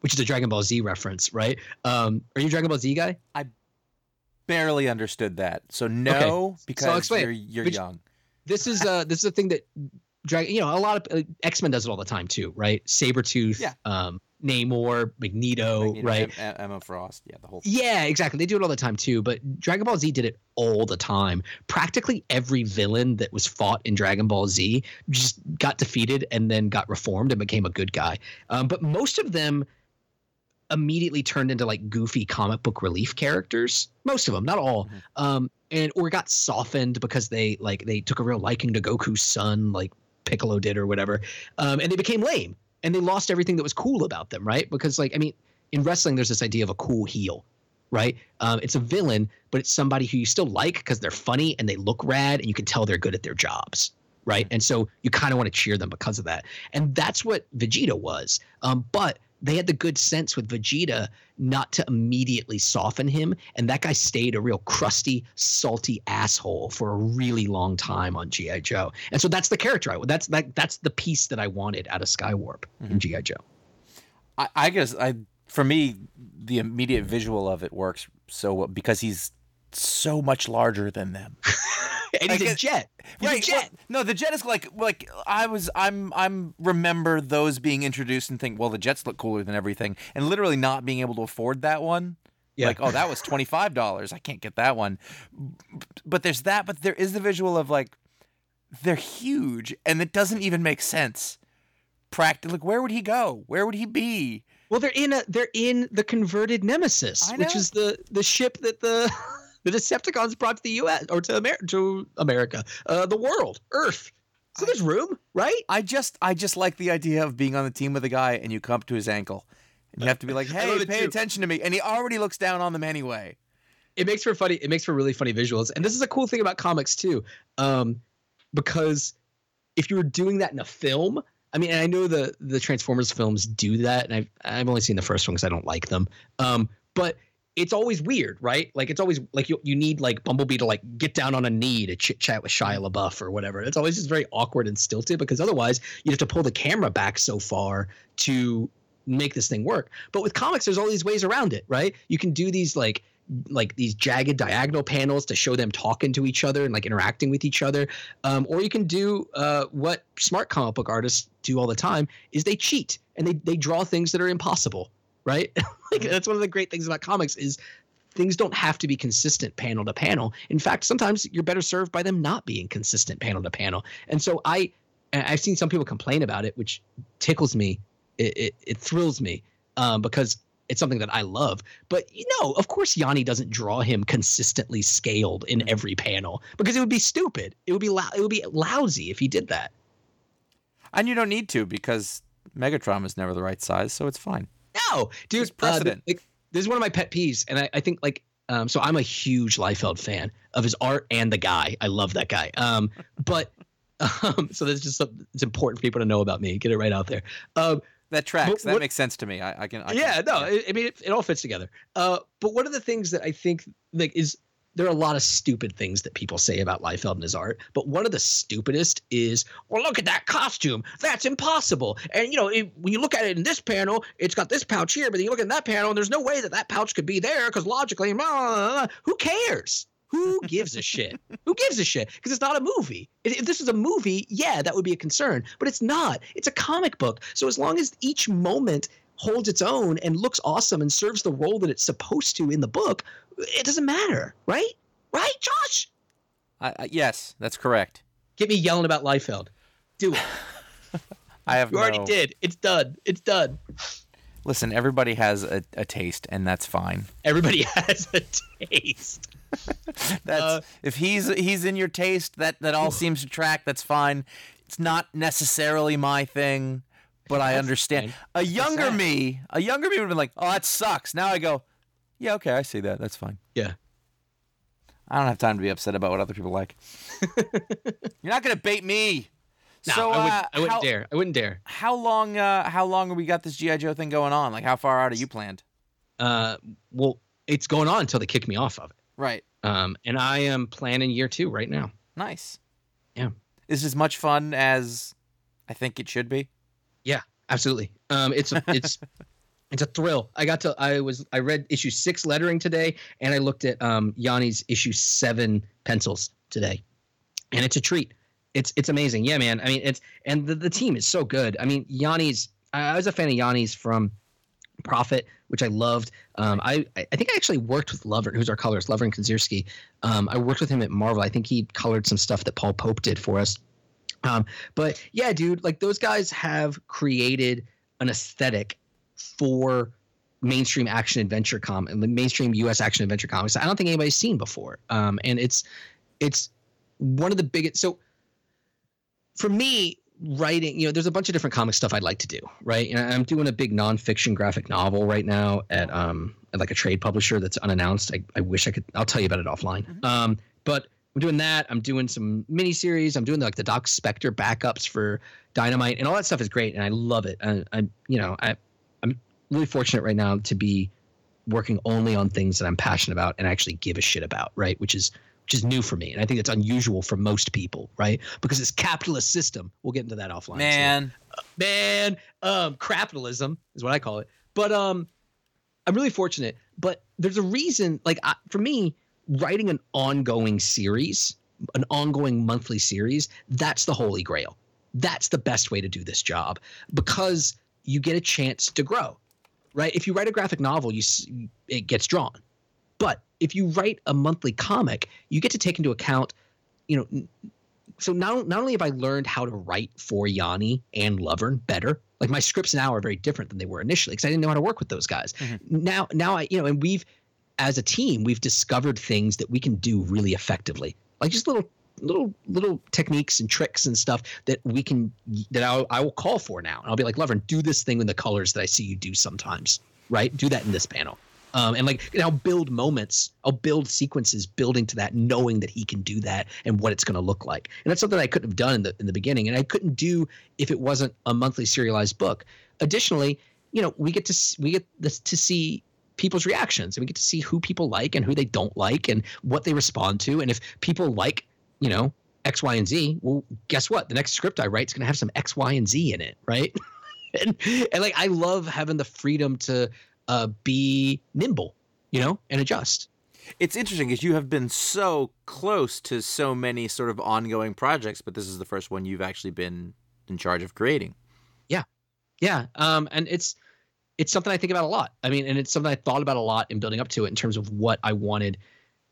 which is a Dragon Ball Z reference, right? Um, are you a Dragon Ball Z guy? I barely understood that. So no, okay. because so you're, you're young. This is uh, this is a thing that Dragon, you know, a lot of uh, X Men does it all the time too, right? Sabretooth, yeah. um, Namor, Magneto, Magneto right? Emma Frost, yeah, the whole. Thing. Yeah, exactly. They do it all the time too. But Dragon Ball Z did it all the time. Practically every villain that was fought in Dragon Ball Z just got defeated and then got reformed and became a good guy. Um, but most of them immediately turned into like goofy comic book relief characters. Most of them, not all. Mm-hmm. Um, and or got softened because they like they took a real liking to Goku's son, like Piccolo did or whatever. Um, and they became lame and they lost everything that was cool about them, right? Because like I mean, in wrestling, there's this idea of a cool heel, right? Um, it's a villain, but it's somebody who you still like because they're funny and they look rad, and you can tell they're good at their jobs, right? And so you kind of want to cheer them because of that, and that's what Vegeta was. Um, but they had the good sense with Vegeta not to immediately soften him, and that guy stayed a real crusty, salty asshole for a really long time on GI Joe. And so that's the character I that's that that's the piece that I wanted out of Skywarp mm-hmm. in GI Joe. I, I guess I for me the immediate visual of it works so well because he's so much larger than them. and he's like, a jet. He's right. A jet. Well, no, the jet is like like I was I'm I'm remember those being introduced and think, well, the jets look cooler than everything, and literally not being able to afford that one. Yeah. Like, oh, that was twenty five dollars. I can't get that one. But there's that. But there is the visual of like they're huge, and it doesn't even make sense. Practically, like, where would he go? Where would he be? Well, they're in a they're in the converted Nemesis, which is the the ship that the the Decepticons brought to the U.S. or to, Amer- to America, uh, the world, Earth. So there's room, right? I just I just like the idea of being on the team with a guy and you come up to his ankle, and you have to be like, "Hey, pay attention to me," and he already looks down on them anyway. It makes for funny. It makes for really funny visuals, and this is a cool thing about comics too, um, because if you were doing that in a film, I mean, I know the the Transformers films do that, and I've I've only seen the first one because I don't like them. Um, but it's always weird, right? Like it's always like you you need like Bumblebee to like get down on a knee to chit chat with Shia LaBeouf or whatever. It's always just very awkward and stilted because otherwise you have to pull the camera back so far to make this thing work. But with comics, there's all these ways around it, right? You can do these like like these jagged diagonal panels to show them talking to each other and like interacting with each other. Um, or you can do uh, what smart comic book artists do all the time is they cheat and they they draw things that are impossible, right? like that's one of the great things about comics is things don't have to be consistent panel to panel. In fact, sometimes you're better served by them not being consistent panel to panel. And so I I've seen some people complain about it, which tickles me. It it, it thrills me um, because it's something that I love. But you know, of course, Yanni doesn't draw him consistently scaled in every panel because it would be stupid. It would be lou- it would be lousy if he did that. And you don't need to because Megatron is never the right size, so it's fine. No, dude. There's precedent. Uh, like, this is one of my pet peeves, and I, I think like um, so I'm a huge Liefeld fan of his art and the guy. I love that guy. Um, but um, so that's just something it's important for people to know about me. Get it right out there. Um, That tracks. That what- makes sense to me. I, I can. I yeah, can, no, I, I mean it, it all fits together. Uh, but one of the things that I think like is there are a lot of stupid things that people say about Liefeld and his art, but one of the stupidest is, well, look at that costume. That's impossible. And you know, it, when you look at it in this panel, it's got this pouch here, but then you look at that panel, and there's no way that that pouch could be there because logically, blah, blah, blah, who cares? Who gives a shit? Who gives a shit? Because it's not a movie. If if this was a movie, yeah, that would be a concern. But it's not. It's a comic book. So as long as each moment holds its own and looks awesome and serves the role that it's supposed to in the book, it doesn't matter, right? Right, Josh? I, I, yes, that's correct. Get me yelling about Liefeld. Do it. I have You already did. It's done. It's done. Listen, everybody has a, a taste, and that's fine. Everybody has a taste. That's Uh, if he's he's in your taste, that that all seems to track. That's fine. It's not necessarily my thing, but I understand. A younger me, a younger me would have been like, "Oh, that sucks." Now I go, "Yeah, okay, I see that. That's fine." Yeah. I don't have time to be upset about what other people like. You're not gonna bait me. No, so I, would, uh, I wouldn't how, dare. I wouldn't dare. how long? Uh, how long have we got this GI Joe thing going on? Like, how far out are you planned? Uh, well, it's going on until they kick me off of it. Right. Um, and I am planning year two right now. Nice. Yeah. Is as much fun as I think it should be. Yeah, absolutely. Um, it's a, it's it's a thrill. I got to I was I read issue six lettering today, and I looked at um, Yanni's issue seven pencils today, and it's a treat. It's it's amazing. Yeah, man. I mean, it's and the, the team is so good. I mean, Yanni's. I was a fan of Yanni's from Prophet, which I loved. Um, I I think I actually worked with Lovern, who's our colorist, Lovern Kindzierski. Um, I worked with him at Marvel. I think he colored some stuff that Paul Pope did for us. Um, but yeah, dude, like those guys have created an aesthetic for mainstream action adventure com and the mainstream U.S. action adventure comics. I don't think anybody's seen before. Um, and it's it's one of the biggest. So for me, writing, you know, there's a bunch of different comic stuff I'd like to do, right? And I'm doing a big nonfiction graphic novel right now at um at like a trade publisher that's unannounced. I, I wish I could. I'll tell you about it offline. Mhm. Um, but I'm doing that. I'm doing some miniseries. I'm doing like the Doc Spectre backups for Dynamite, and all that stuff is great, and I love it. I, I'm, you know, I, really fortunate right now to be working only on things that I'm passionate about and actually give a shit about, right? Which is which is new for me, and I think it's unusual for most people, right? Because this capitalist system. We'll get into that offline. Man, man um capitalism is what i call it but um i'm really fortunate but there's a reason like I, for me writing an ongoing series an ongoing monthly series that's the holy grail that's the best way to do this job because you get a chance to grow right if you write a graphic novel you it gets drawn but if you write a monthly comic you get to take into account you know so not, not only have I learned how to write for Yanni and Lovern better, like my scripts now are very different than they were initially because I didn't know how to work with those guys. Mhm. Now, now I, you know, and we've, as a team, we've discovered things that we can do really effectively, like just little, little, little techniques and tricks and stuff that we can, that I'll, I will call for now. And I'll be like, Lovern, do this thing in the colors that I see you do sometimes, right? Do that in this panel. Um, and like, and I'll build moments, I'll build sequences building to that, knowing that he can do that and what it's going to look like. And that's something I couldn't have done in the in the beginning, and I couldn't do if it wasn't a monthly serialized book. Additionally, you know, we get to we get this to see people's reactions, and we get to see who people like and who they don't like, and what they respond to, and if people like, you know, X, Y, and Z, well, guess what? The next script I write is going to have some X, Y, and Z in it, right? and, and like I love having the freedom to uh, be nimble, you know, and adjust. it's interesting because you have been so close to so many sort of ongoing projects, but this is the first one you've actually been in charge of creating. Yeah, yeah, um, and it's it's something I think about a lot. I mean, and it's something I thought about a lot in building up to it in terms of what I wanted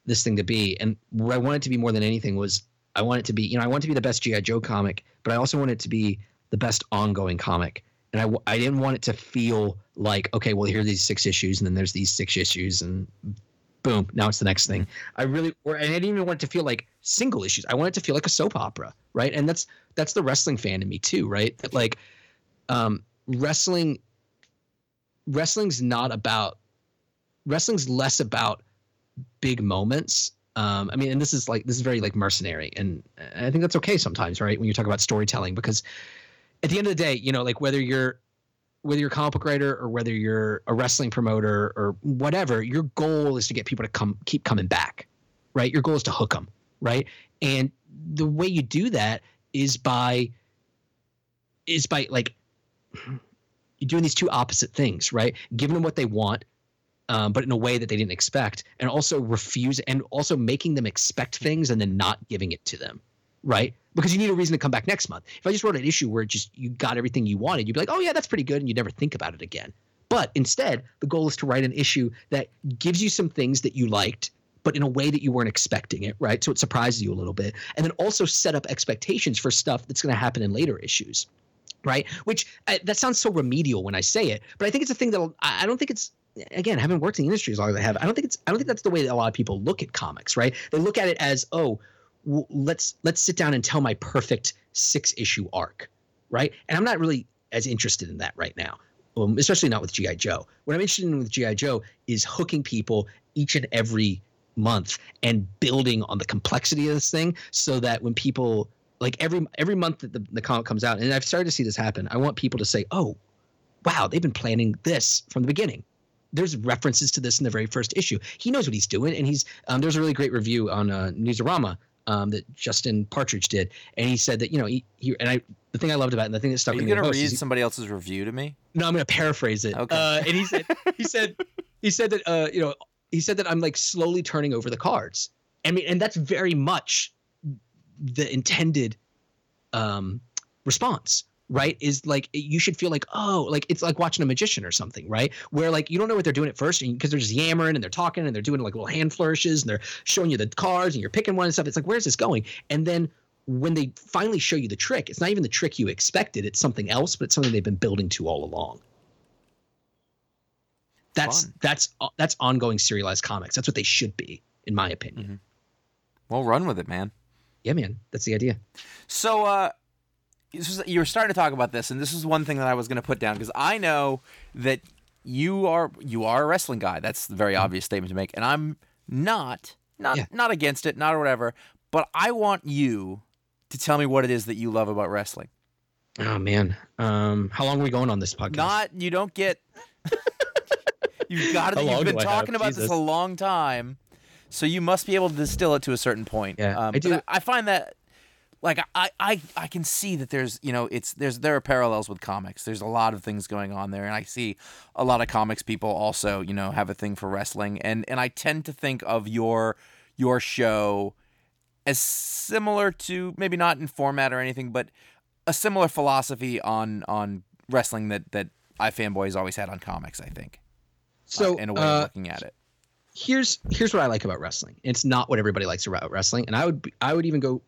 this thing to be, and what I wanted to be more than anything was I want it to be, you know, I want to be the best GI Joe comic, but I also want it to be the best ongoing comic. And I, I didn't want it to feel like okay well here are these six issues and then there's these six issues and boom now it's the next thing. I really or and i didn't even want it to feel like single issues. I want it to feel like a soap opera right? And that's that's the wrestling fan in me too right? That like um wrestling wrestling's not about wrestling's less about big moments um, I mean, and this is like this is very like mercenary, and I think that's okay sometimes, right? When you talk about storytelling, because at the end of the day, you know, like whether you're whether you're a comic book writer or whether you're a wrestling promoter or whatever, your goal is to get people to come keep coming back, right? Your goal is to hook them, right? And the way you do that is by is by like you're doing these two opposite things, right? Giving them what they want, um, but in a way that they didn't expect, and also refuse and also making them expect things and then not giving it to them, right? because you need a reason to come back next month. If I just wrote an issue where just you got everything you wanted, you'd be like, oh yeah, that's pretty good, and you'd never think about it again. But instead, the goal is to write an issue that gives you some things that you liked, but in a way that you weren't expecting it, right? So it surprises you a little bit, and then also set up expectations for stuff that's going to happen in later issues, right? Which uh, that sounds so remedial when I say it, but I think it's a thing that I don't think it's again, having worked in the industry as long as I have, I don't think it's I don't think that's the way that a lot of people look at comics, right? They look at it as, oh, let's let's sit down and tell my perfect six issue arc, right? And I'm not really as interested in that right now, um, especially not with GI Joe. What I'm interested in with GI Joe is hooking people each and every month and building on the complexity of this thing, so that when people like every every month that the, the comic comes out, and I've started to see this happen, I want people to say, "Oh, wow, they've been planning this from the beginning." There's references to this in the very first issue. He knows what he's doing, and he's um, there's a really great review on uh, Newsarama um, that Justin Partridge did, and he said that you know he, he and I the thing I loved about it, and the thing that stuck. With me was. Are you going to read somebody else's review to me? No, I'm going to paraphrase it. Okay. Uh, and he said he said he said that uh, you know he said that I'm like slowly turning over the cards. I mean, and that's very much the intended um, response right is like you should feel like oh like it's like watching a magician or something right? Where like you don't know what they're doing at first because they're just yammering and they're talking and they're doing like little hand flourishes and they're showing you the cards and you're picking one and stuff. It's like where's this going? And then when they finally show you the trick it's not even the trick you expected it's something else but it's something they've been building to all along. That's Fun. that's uh, that's ongoing serialized comics. That's what they should be in my opinion. Mm-hmm. well run with it man. Yeah man. That's the idea. So uh you were starting to talk about this, and this is one thing that I was going to put down because I know that you are you are a wrestling guy. That's a very mm-hmm. obvious statement to make, and I'm not not yeah. not against it, not or whatever. But I want you to tell me what it is that you love about wrestling. Oh man, um, how long are we going on this podcast? Not you don't get. you've got to. You've been talking about Jesus. this a long time, so you must be able to distill it to a certain point. Yeah, um, I do. I, I find that like I, I I can see that there's you know it's there's there are parallels with comics. There's a lot of things going on there, and I see a lot of comics people also you know have a thing for wrestling, and and I tend to think of your your show as similar to maybe not in format or anything, but a similar philosophy on on wrestling that that iFanboys always had on comics. I think so uh, in a way uh, of looking at it. Here's here's what I like about wrestling. It's not what everybody likes about wrestling, and I would be, I would even go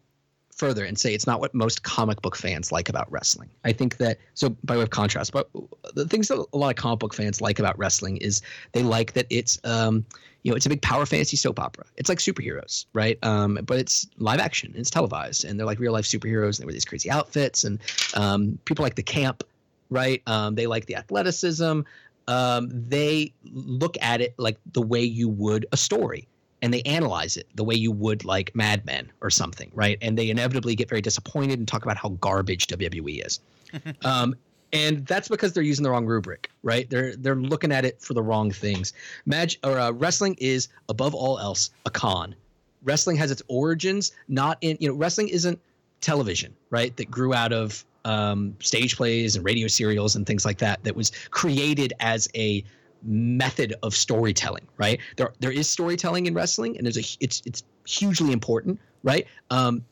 further and say it's not what most comic book fans like about wrestling. I think that so by way of contrast, but the things that a lot of comic book fans like about wrestling is they like that it's um, you know it's a big power fantasy soap opera. It's like superheroes, right? Um, but it's live action, it's televised, and they're like real life superheroes. And they wear these crazy outfits, and um, people like the camp, right? Um, they like the athleticism. Um, they look at it like the way you would a story and they analyze it the way you would like Mad Men or something, right? And they inevitably get very disappointed and talk about how garbage WWE is. um, and that's because they're using the wrong rubric, right? They're they're looking at it for the wrong things. Mag or uh, wrestling is above all else a con. Wrestling has its origins not in you know wrestling isn't television, right? That grew out of um, stage plays and radio serials and things like that. That was created as a method of storytelling, right? There there is storytelling in wrestling, and there's a it's it's hugely important, right? Um,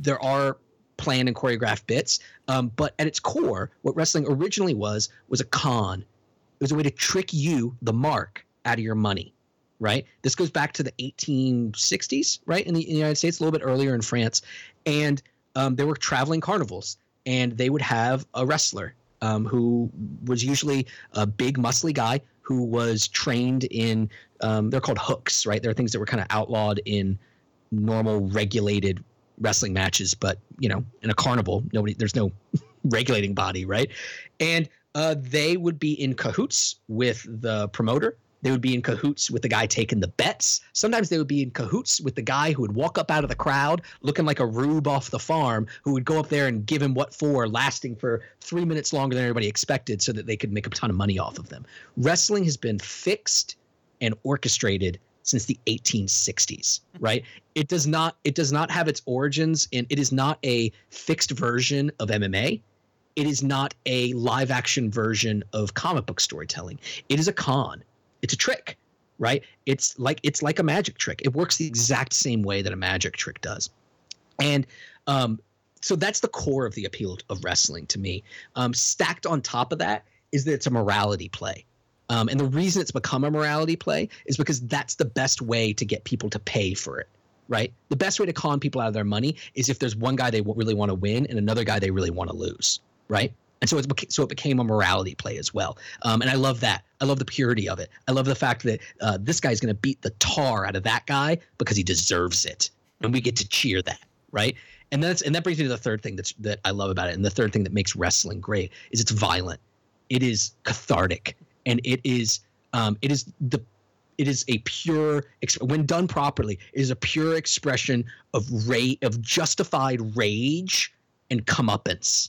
there are planned and choreographed bits, um, but at its core, what wrestling originally was was a con. It was a way to trick you, the mark, out of your money, right? This goes back to the 1860s, right, in the, in the United States, a little bit earlier in France, and um, there were traveling carnivals, and they would have a wrestler um, who was usually a big, muscly guy who was trained in. Um, they're called hooks, right? They're things that were kind of outlawed in normal regulated wrestling matches, but you know, in a carnival, nobody there's no regulating body, right? And uh, they would be in cahoots with the promoter. They would be in cahoots with the guy taking the bets. Sometimes they would be in cahoots with the guy who would walk up out of the crowd looking like a rube off the farm, who would go up there and give him what for, lasting for three minutes longer than everybody expected so that they could make a ton of money off of them. Wrestling has been fixed and orchestrated since the 1860s right it does not it does not have its origins in it is not a fixed version of mma it is not a live action version of comic book storytelling it is a con it's a trick right? It's like it's like a magic trick. It works the exact same way that a magic trick does. And um, so that's the core of the appeal of wrestling to me. Um, stacked on top of that is that it's a morality play. Um, and the reason it's become a morality play is because that's the best way to get people to pay for it, right? The best way to con people out of their money is if there's one guy they really want to win and another guy they really want to lose, right? And so it's so it became a morality play as well. Um, and I love that. I love the purity of it. I love the fact that uh, this guy's going to beat the tar out of that guy because he deserves it, and we get to cheer that, right? And that's and that brings me to the third thing that's that I love about it, and the third thing that makes wrestling great is it's violent. It is cathartic and it is um, it is the it is a pure when done properly it is a pure expression of rage of justified rage and comeuppance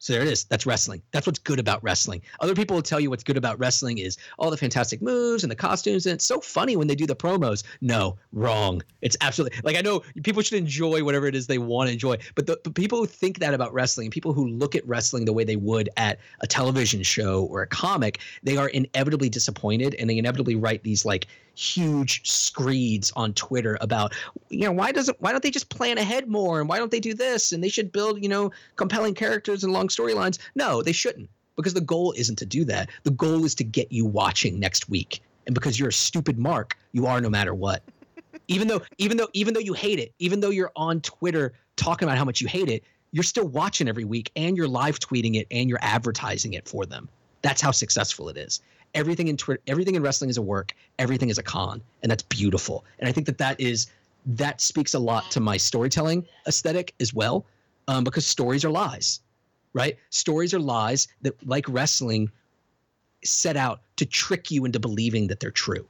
so there it is. That's wrestling. That's what's good about wrestling. Other people will tell you what's good about wrestling is all the fantastic moves and the costumes, and it's so funny when they do the promos. No, wrong. It's absolutely like I know people should enjoy whatever it is they want to enjoy, but the, the people who think that about wrestling, people who look at wrestling the way they would at a television show or a comic, they are inevitably disappointed, and they inevitably write these like huge screeds on Twitter about, you know, why doesn't why don't they just plan ahead more and why don't they do this and they should build, you know, compelling characters and long storylines. No, they shouldn't because the goal isn't to do that. The goal is to get you watching next week. And because you're a stupid mark, you are no matter what. even though even though even though you hate it, even though you're on Twitter talking about how much you hate it, you're still watching every week and you're live tweeting it and you're advertising it for them. That's how successful it is everything in Twitter, everything in wrestling is a work, everything is a con, and that's beautiful. And I think that that is that speaks a lot to my storytelling aesthetic as well, um, because stories are lies, right? Stories are lies that, like wrestling, set out to trick you into believing that they're true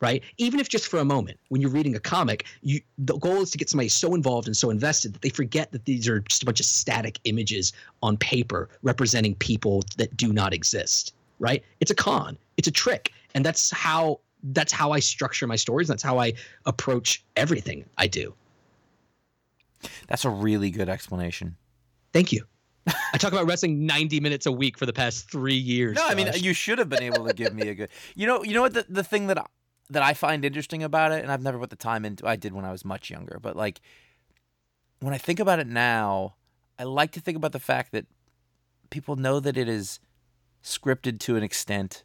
right? Even if just for a moment, when you're reading a comic, you the goal is to get somebody so involved and so invested that they forget that these are just a bunch of static images on paper representing people that do not exist right? It's a con. It's a trick. And that's how that's how I structure my stories. That's how I approach everything I do. That's a really good explanation. Thank you. I talk about wrestling 90 minutes a week for the past 3 years. No, Josh. I mean you should have been able to give me a good. You know, you know what the the thing that that I find interesting about it and I've never put the time into I did when I was much younger, but like when I think about it now, I like to think about the fact that people know that it is scripted to an extent,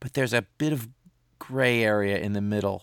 but there's a bit of gray area in the middle.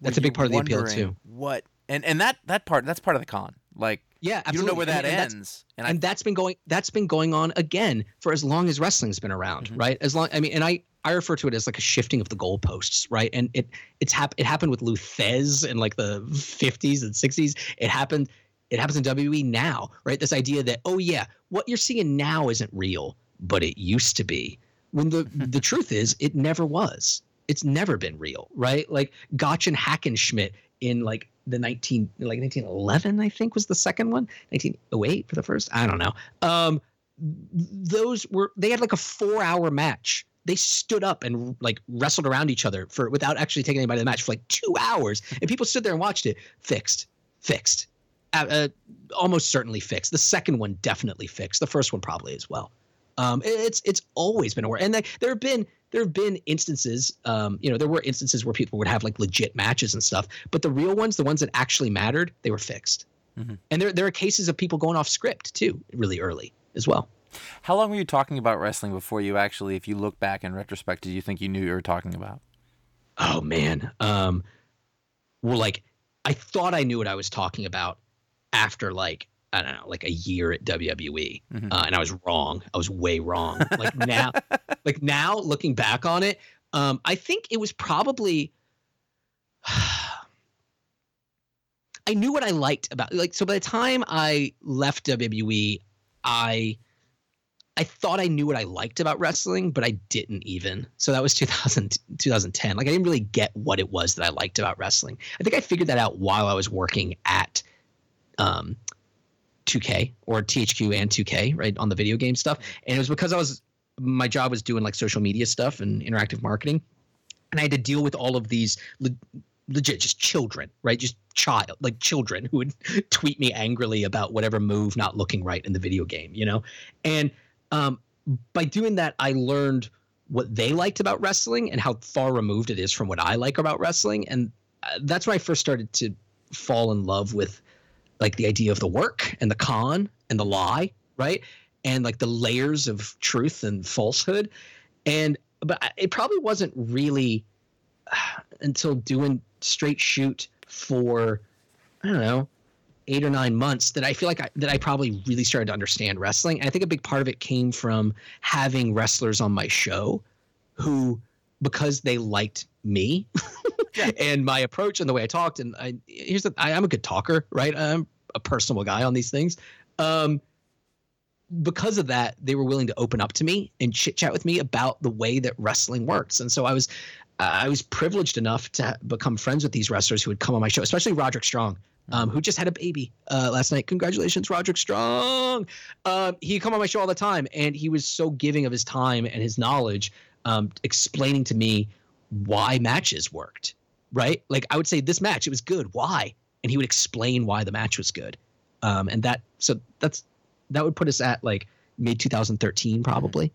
That's a big part of the appeal too. What and and that that part that's part of the con. Like yeah, absolutely. you don't know where that and, and ends, and, and I, that's been going that's been going on again for as long as wrestling's been around, mm-hmm. right? As long I mean, and I I refer to it as like a shifting of the goalposts, right? And it it's hap- it happened with Lou Thesz in like the 50s and 60s. It happened it happens in WWE now, right? This idea that oh yeah, what you're seeing now isn't real but it used to be. When the the truth is, it never was. It's never been real, right? Like Gotch and Hackenschmidt in like the 19 like 1911 I think was the second one, 1908 for the first. I don't know. Um, those were they had like a four hour match they stood up and like wrestled around each other for without actually taking anybody to the match for like two hours and people stood there and watched it fixed fixed uh, uh, almost certainly fixed the second one definitely fixed the first one probably as well Um, it's it's always been a work, and like, there have been there have been instances, um, you know, there were instances where people would have like legit matches and stuff, but the real ones, the ones that actually mattered, they were fixed. Mm-hmm. And there there are cases of people going off script too, really early as well. How long were you talking about wrestling before you actually, if you look back in retrospect, did you think you knew you were talking about? Oh man, um, well, like I thought I knew what I was talking about after like I don't know, like a year at WWE, mm-hmm. uh, and I was wrong. I was way wrong. Like now, like now, looking back on it, um, I think it was probably. I knew what I liked about like so by the time I left WWE, I I thought I knew what I liked about wrestling, but I didn't even. So that was 2000, 2010. Like I didn't really get what it was that I liked about wrestling. I think I figured that out while I was working at um, 2K or THQ and 2K, right, on the video game stuff. And it was because I was my job was doing like social media stuff and interactive marketing, and I had to deal with all of these le- legit just children, right, just child like children who would tweet me angrily about whatever move not looking right in the video game, you know, and um, by doing that, I learned what they liked about wrestling and how far removed it is from what I like about wrestling, and uh, that's when I first started to fall in love with like the idea of the work and the con and the lie, right? And like the layers of truth and falsehood. And but it probably wasn't really until doing straight shoot for I don't know eight or nine months that I feel like I, that I probably really started to understand wrestling. And I think a big part of it came from having wrestlers on my show who, because they liked me and my approach and the way I talked. And I, here's the, I am a good talker, right? I'm a personable guy on these things. Um, because of that, they were willing to open up to me and chit chat with me about the way that wrestling works. And so I was, uh, I was privileged enough to become friends with these wrestlers who would come on my show, especially Roderick Strong, um, who just had a baby uh, last night. Congratulations, Roderick Strong. Um, he come on my show all the time, and he was so giving of his time and his knowledge, um, explaining to me why matches worked. Right? Like I would say, this match it was good. Why? And he would explain why the match was good. Um, and that so that's that would put us at like mid 2013 probably.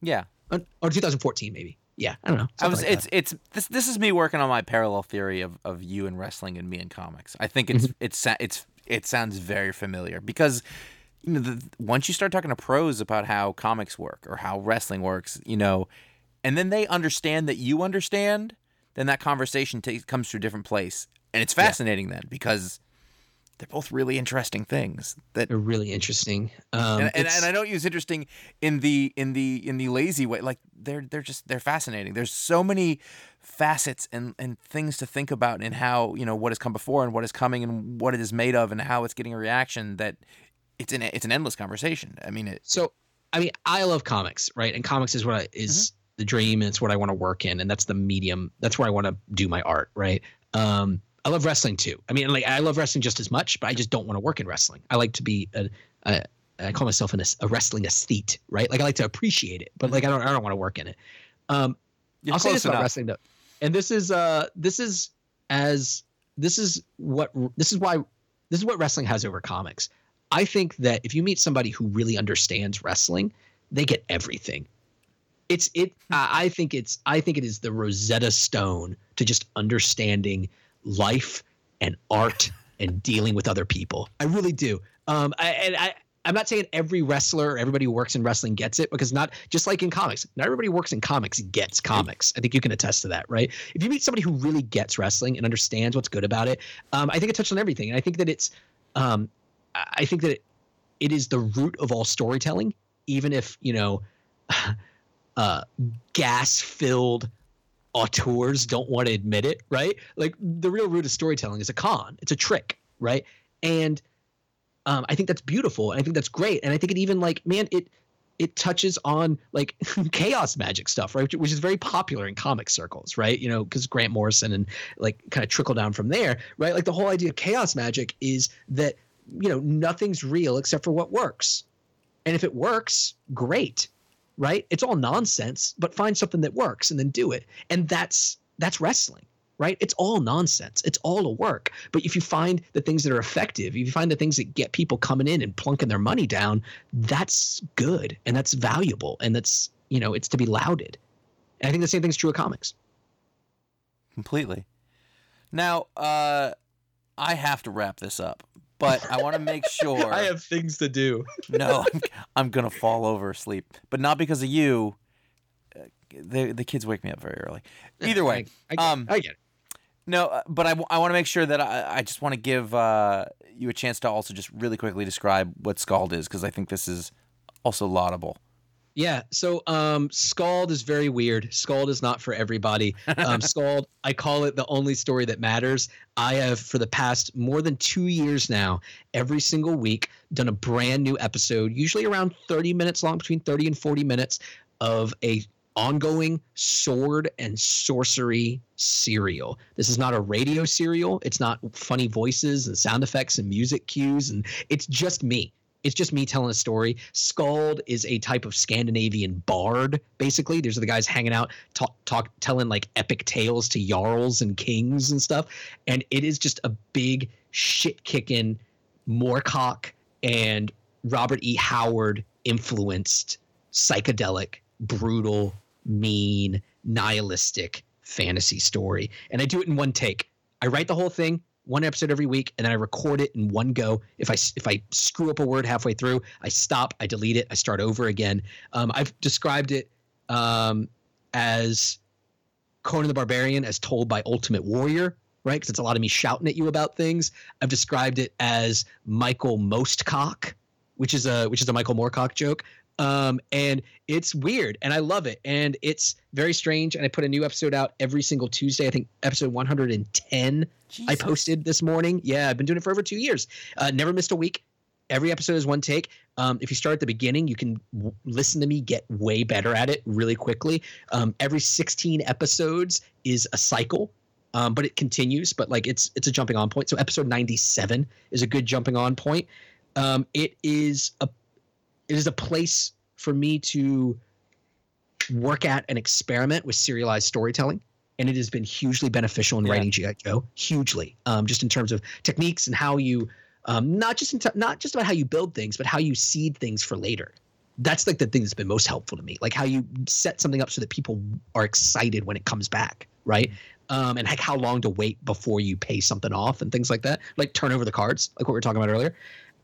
Yeah. Or 2014 maybe yeah, I don't know. I was. Like it's that. it's this. This is me working on my parallel theory of, of you and wrestling and me and comics. I think it's mm-hmm. it's it's it sounds very familiar because you know the, once you start talking to pros about how comics work or how wrestling works, you know, and then they understand that you understand, then that conversation takes comes to a different place, and it's fascinating yeah. then because they're both really interesting things that they're really interesting. Um, and, and, and, i don't use interesting in the in the in the lazy way. Like they're they're just they're fascinating. There's so many facets and and things to think about in how you know what has come before and what is coming and what it is made of and how it's getting a reaction that it's an it's an endless conversation i mean it so i mean i love comics right and comics is what I, is mm-hmm. the dream and it's what i want to work in and that's the medium that's where i want to do my art right um I love wrestling too. I mean, like I love wrestling just as much, but I just don't want to work in wrestling. I like to be a, a I call myself an, a wrestling aesthete, right? Like I like to appreciate it, but like I don't I don't want to work in it. Um, I'll say this enough. about wrestling though, and this is uh this is as this is what this is why this is what wrestling has over comics. I think that if you meet somebody who really understands wrestling, they get everything. It's it. Hmm. I think it's. I think it is the Rosetta Stone to just understanding life and art and dealing with other people. I really do. Um, I, and I, I'm not saying every wrestler, everybody who works in wrestling gets it because not just like in comics, not everybody who works in comics gets comics. I think you can attest to that, right? If you meet somebody who really gets wrestling and understands what's good about it, um, I think it touched on everything. And I think that it's, um, I think that it, it is the root of all storytelling, even if, you know, uh, gas filled auteurs don't want to admit it, right? Like the real root of storytelling is a con, it's a trick, right? And um, I think that's beautiful, and I think that's great, and I think it even like man, it it touches on like chaos magic stuff, right? Which, which, is very popular in comic circles, right? You know, because Grant Morrison and like kind of trickle down from there, right? Like the whole idea of chaos magic is that you know nothing's real except for what works, and if it works, great right? It's all nonsense, but find something that works and then do it. And that's that's wrestling, right? It's all nonsense. It's all a work. But if you find the things that are effective, if you find the things that get people coming in and plunking their money down, that's good and that's valuable and that's, you know, it's to be lauded. And I think the same thing's true of comics. Completely. Now, uh, I have to wrap this up, but I want to make sure. I have things to do. no, I'm, I'm going to fall over asleep, but not because of you. Uh, The, the kids wake me up very early. Either way, I, I, get, um, I get it. No, uh, but I, I want to make sure that I, I just want to give uh, you a chance to also just really quickly describe what Skald is because I think this is also laudable. Yeah. So um Skald is very weird. Skald is not for everybody. Um Skald, I call it the only story that matters. I have for the past more than 2 years now, every single week done a brand new episode, usually around 30 minutes long, between 30 and 40 minutes of a ongoing sword and sorcery serial. This is not a radio serial. It's not funny voices and sound effects and music cues and it's just me it's just me telling a story. Skald is a type of Scandinavian bard, basically. These are the guys hanging out, talk, talk, telling like epic tales to jarls and kings and stuff. And it is just a big shit kicking Moorcock and Robert E. Howard influenced psychedelic, brutal, mean, nihilistic fantasy story. And I do it in one take. I write the whole thing, one episode every week and then I record it in one go. If I if I screw up a word halfway through, I stop, I delete it, I start over again. Um, I've described it um, as Conan the Barbarian as told by Ultimate Warrior, right? Because it's a lot of me shouting at you about things. I've described it as Michael Mostcock, which is a which is a Michael Moorcock joke. Um, and it's weird and I love it. And it's very strange. And I put a new episode out every single Tuesday. I think episode 110 Jesus. I posted this morning. Yeah, I've been doing it for over two years. Uh, never missed a week. Every episode is one take. Um, if you start at the beginning, you can w- listen to me get way better at it really quickly. Um, every 16 episodes is a cycle, um, but it continues. But like it's it's a jumping on point. So episode 97 is a good jumping on point. Um, it is a it is a place for me to work at and experiment with serialized storytelling and it has been hugely beneficial in Yeah. writing GI Joe. Hugely, um, just in terms of techniques and how you, um, not just in t- not just about how you build things, but how you seed things for later. That's like the thing that's been most helpful to me, like how you set something up so that people are excited when it comes back, right? Um, and like how long to wait before you pay something off and things like that, like turn over the cards, like what we were talking about earlier.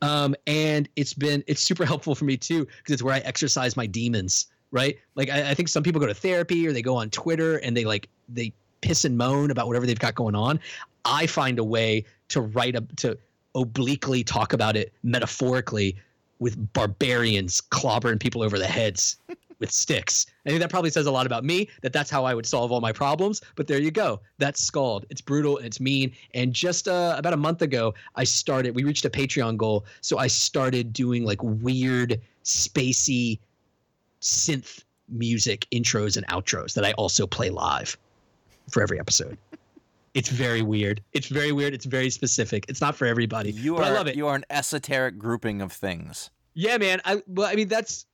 Um, and it's been it's super helpful for me too because it's where I exercise my demons right? Like I, I think some people go to therapy or they go on Twitter and they like they piss and moan about whatever they've got going on. I find a way to write a to obliquely talk about it metaphorically with barbarians clobbering people over the heads with sticks. I think that probably says a lot about me that that's how I would solve all my problems. But there you go. That's Skald. It's brutal and it's mean. And just uh, about a month ago, I started. We reached a Patreon goal, so I started doing like weird, spacey synth music intros and outros that I also play live for every episode. It's very weird. It's very weird. It's very specific. It's not for everybody. You but are I love it. you are an esoteric grouping of things. Yeah, man. I well, I mean that's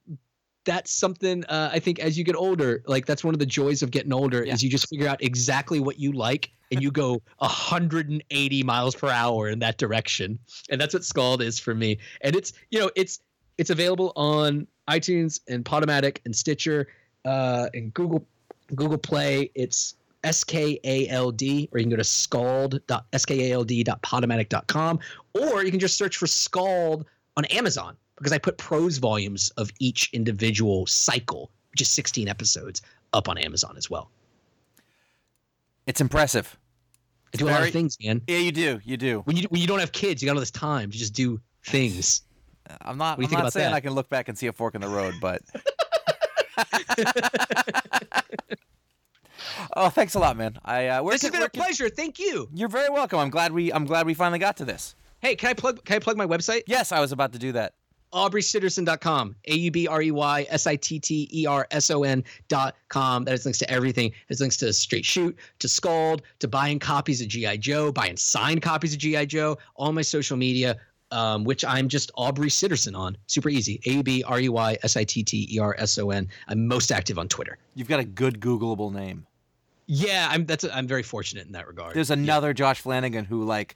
that's something uh, I think as you get older, like that's one of the joys of getting older Yeah. is you just figure out exactly what you like and you go 180 miles per hour in that direction. And that's what Skald is for me. And it's you know it's it's available on iTunes and Podomatic and Stitcher uh, and Google Google Play. It's S K A L D, or you can go to scald.skald.podomatic.com, or you can just search for Skald on Amazon because I put prose volumes of each individual cycle, which is 16 episodes, up on Amazon as well. It's impressive. I do a lot of things, man. Yeah, you do. You do. When you when you don't have kids, you got all this time to just do things. I'm not. What do you I'm think not saying that? I can look back and see a fork in the road, but. oh, thanks a lot, man. I uh, This has been a can- pleasure. Thank you. You're very welcome. I'm glad we. I'm glad we finally got to this. Hey, can I plug can I plug my website? Yes, I was about to do that. AubreySitterson.com. A U B R E Y S I T T E R S O N dot com. That has links to everything. There's links to Straight Shoot, to Skald, to buying copies of G.I. Joe, buying signed copies of G.I. Joe, all my social media, um, which I'm just Aubrey Sitterson on. Super easy. A U B R E Y S I T T E R S O N. I'm most active on Twitter. You've got a good Googleable name. Yeah, I'm that's I'm very fortunate in that regard. There's another Josh Flanagan who like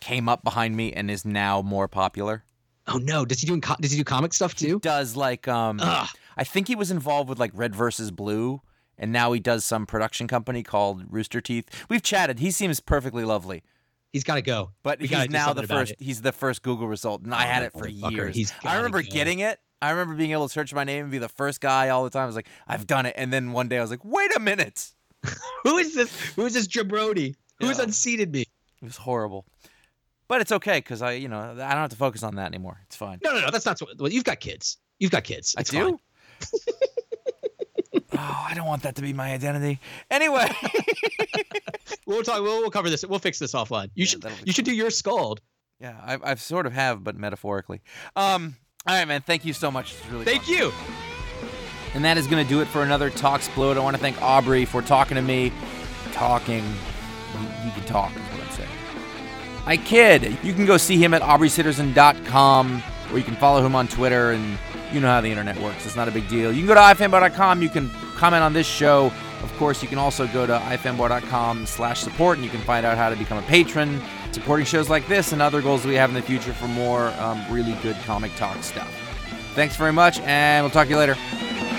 came up behind me and is now more popular. Oh no, does he do co- does he do comic stuff too? Does like um Ugh. I think he was involved with like Red versus Blue and now he does some production company called Rooster Teeth. We've chatted. He seems perfectly lovely. He's got to go. But We he's now the first it. he's the first Google result and I Oh, had it for years. I remember go. getting it. I remember being able to search my name and be the first guy all the time. I was like, I've done it. And then one day I was like, wait a minute. Who is this? Who is this jabroni? Who's Yeah. unseated me? It was horrible. But it's okay because I, you know, I don't have to focus on that anymore. It's fine. No, no, no. That's not what. Well, you've got kids. You've got kids. I It's do. oh, I don't want that to be my identity. Anyway, We'll talk. We'll, we'll cover this. We'll fix this offline. You Yeah, should. You should do your Skald. yeah, I've, I've sort of have, but metaphorically. Um, all right, man. Thank you so much. Really Thank fun. you. And that is going to do it for another Talksplode. I want to thank Aubrey for talking to me. Talking. He can talk, I kid. You can go see him at aubreysitterson.com or you can follow him on Twitter and you know how the internet works. It's not a big deal. You can go to ifanboy.com. You can comment on this show. Of course, you can also go to ifanboy.com slash support and you can find out how to become a patron, supporting shows like this and other goals we have in the future for more um, really good comic talk stuff. Thanks very much, and we'll talk to you later.